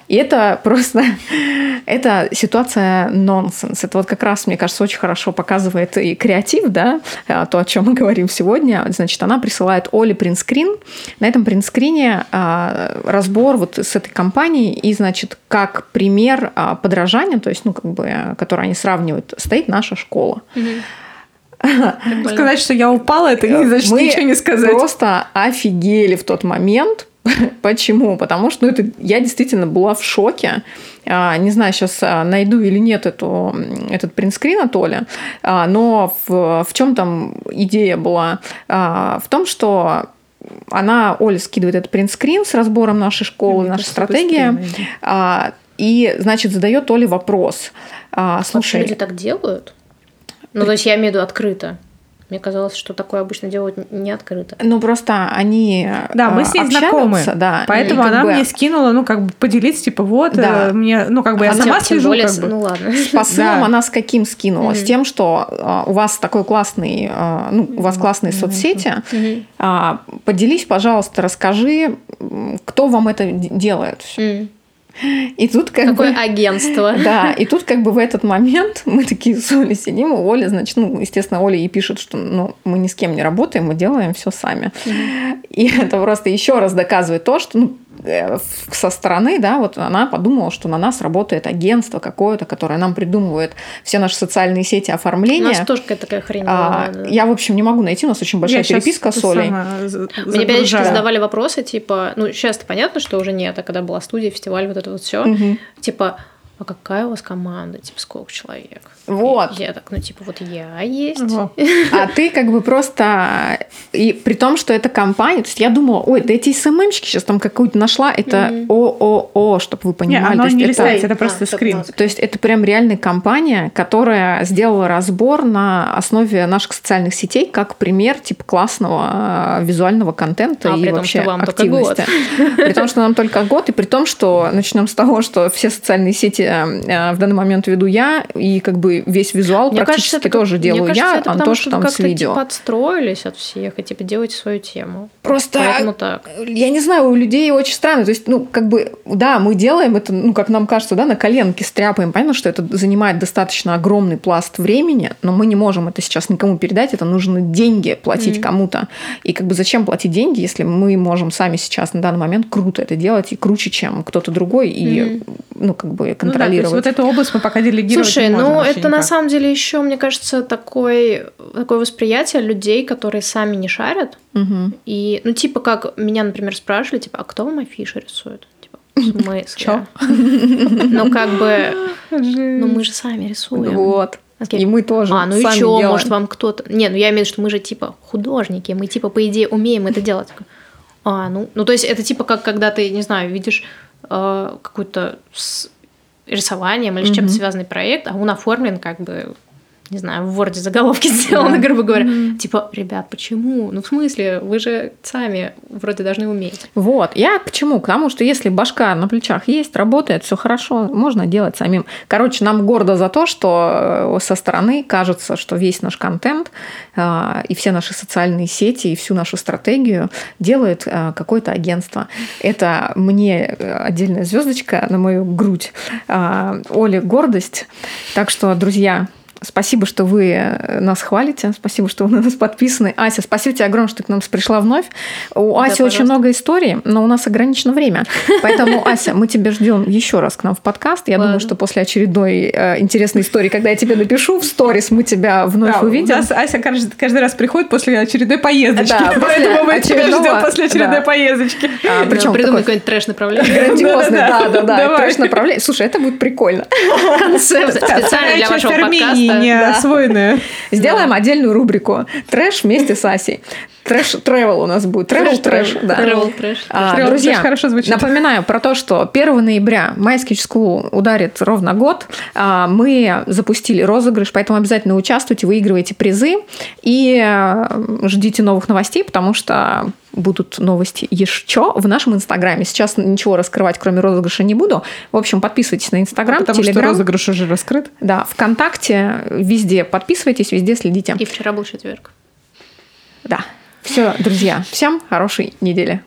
И это просто, это ситуация нонсенс. Это вот как раз, мне кажется, очень хорошо показывает и креатив, да, а, то, о чем мы говорим сегодня. Значит, она присылает Оле принтскрин. На этом принтскрине а, разбор вот с этой компанией и, значит, как пример а, подражания, то есть, ну, как бы, который они сравнивают, стоит наша школа. Сказать, что я упала, это не значит Мы ничего не сказать. просто офигели в тот момент. Почему? Потому что ну, это, я действительно была в шоке. А, не знаю, сейчас а, найду или нет эту, этот принтскрин от Оли, а, но в, в чем там идея была? В том, что она, Оля, скидывает этот принтскрин с разбором нашей школы, Мне нашей стратегии, и, значит, задает Оле вопрос. А, Вообще Слушай, люди так делают? Ну, то есть я имею в виду открыто. Мне казалось, что такое обычно делают не открыто. ну просто они Да, мы а, с ней общаются, знакомы. да, Поэтому она бы мне скинула, ну, как бы поделиться, типа, вот, Да. э, мне, ну, как бы я Она сама Тем слежу, более, как бы. ну ладно. С посылом Да. она с каким скинула? С Мгм. тем, что а, у вас такой классный, а, ну, у вас классные соцсети. Мгм. А, Поделись, пожалуйста, расскажи, кто вам это делает. М. И тут как Какое бы... агентство. Да, и тут как бы в этот момент мы такие с Олей сидим, и Оля, значит, ну, естественно, Оля ей пишет, что ну, мы ни с кем не работаем, мы делаем все сами. И это просто еще раз доказывает то, что ну, со стороны, да, вот она подумала, что на нас работает агентство какое-то, которое нам придумывает все наши социальные сети У оформления. нас тоже какая-то такая хрень А, была, да. Я, в общем, не могу найти, у нас очень большая Я переписка с Олей. Мне периодически задавали вопросы, типа, ну, сейчас-то понятно, что уже нет, а когда была студия, фестиваль, вот это вот все, Мгм. типа, а какая у вас команда? Типа, сколько человек? Вот. И я так, ну, типа, вот я есть. Во. А ты как бы просто... И при том, что это компания... То есть я думала, ой, да эти СММщики сейчас там какую-то нашла. Это. ООО, чтобы вы понимали. оно То есть не это- листается, это А, просто только скрин. То есть это прям реальная компания, которая сделала разбор на основе наших социальных сетей как пример типа классного э, визуального контента А, и вообще что вам только активности. При том, что нам только год, и при том, что начнем с того, что все социальные сети в данный момент веду я, и как бы весь визуал Мне практически кажется, это, тоже как- делаю мне кажется, я, это потому, Антош что там с видео. типа отстроились от всех и типа делаете свою тему. Просто Поэтому так. я не знаю, у людей очень странно. То есть, ну, как бы, да, мы делаем это, ну, как нам кажется, да, на коленке стряпаем. Понятно, что это занимает достаточно огромный пласт времени, но мы не можем это сейчас никому передать. Это нужно деньги платить Мгм. кому-то. И как бы зачем платить деньги, если мы можем сами сейчас на данный момент круто это делать и круче, чем кто-то другой, и, Мгм. ну, как бы Ну да, контролировать. вот эту область мы пока делегировать Слушай, не можем ну это на никак. самом деле еще, мне кажется, такой, такое восприятие людей, которые сами не шарят. Мгм. И, ну, типа, как меня, например, спрашивали, типа, а кто вам афиши рисует? Типа, в смысле? Чё? Ну, как бы, ну мы же сами рисуем. Вот. Окей. И мы тоже А, ну и сами чё, делаем. может, вам кто-то... Не, ну я имею в виду, что мы же, типа, художники, мы, типа, по идее, умеем это делать. А, ну, ну то есть это, типа, как когда ты, не знаю, видишь э, какой-то с рисованием или с чем-то связанный проект, а он оформлен как бы не знаю, в Word заголовки сделаны, Да. грубо говоря. Типа, ребят, почему? Ну, в смысле, вы же сами вроде должны уметь. Вот. Я к чему? К тому, что если башка на плечах есть, работает, все хорошо, можно делать самим. Короче, нам гордо за то, что э, со стороны кажется, что весь наш контент э, и все наши социальные сети и всю нашу стратегию делает э, какое-то агентство. Это мне э, отдельная звездочка на мою грудь. Э, Оле гордость. Так что, друзья, Спасибо, что вы э, нас хвалите. Спасибо, что вы на нас подписаны. Ася, спасибо тебе огромное, что ты к нам пришла вновь. У Да, Аси очень пожалуйста. много историй, но у нас ограничено время. Поэтому, Ася, мы тебя ждем еще раз к нам в подкаст. Я думаю, Ладно. что после очередной э, интересной истории, когда я тебе напишу в сторис, мы тебя вновь Да, увидим. У нас Ася каждый, каждый раз приходит после очередной поездочки. Да, после Поэтому мы тебя ждем после очередной да. поездочки. А, причем Придумать такой какое-нибудь трэш-направление. грандиозный, да, да, да, Давай. трэш направление. Слушай, это будет прикольно. Концепт специально для вашего Армении не подкаста. освоенная. Сделаем отдельную рубрику. Трэш вместе с Асей. Трэш тревел у нас будет. Тревел трэш. да. Тревел трэш. А, Тревел друзья, трэш хорошо звучит. напоминаю про то, что 1 ноября майский School ударит ровно год. А, Мы запустили розыгрыш, поэтому обязательно участвуйте, выигрывайте призы и э, ждите новых новостей, потому что будут новости еще в нашем инстаграме. Сейчас ничего раскрывать, кроме розыгрыша, не буду. В общем, подписывайтесь на инстаграм, Потому что телеграм. розыгрыш уже раскрыт. Да, ВКонтакте, везде подписывайтесь, везде следите. И вчера был четверг. Да. Все, друзья, всем хорошей недели.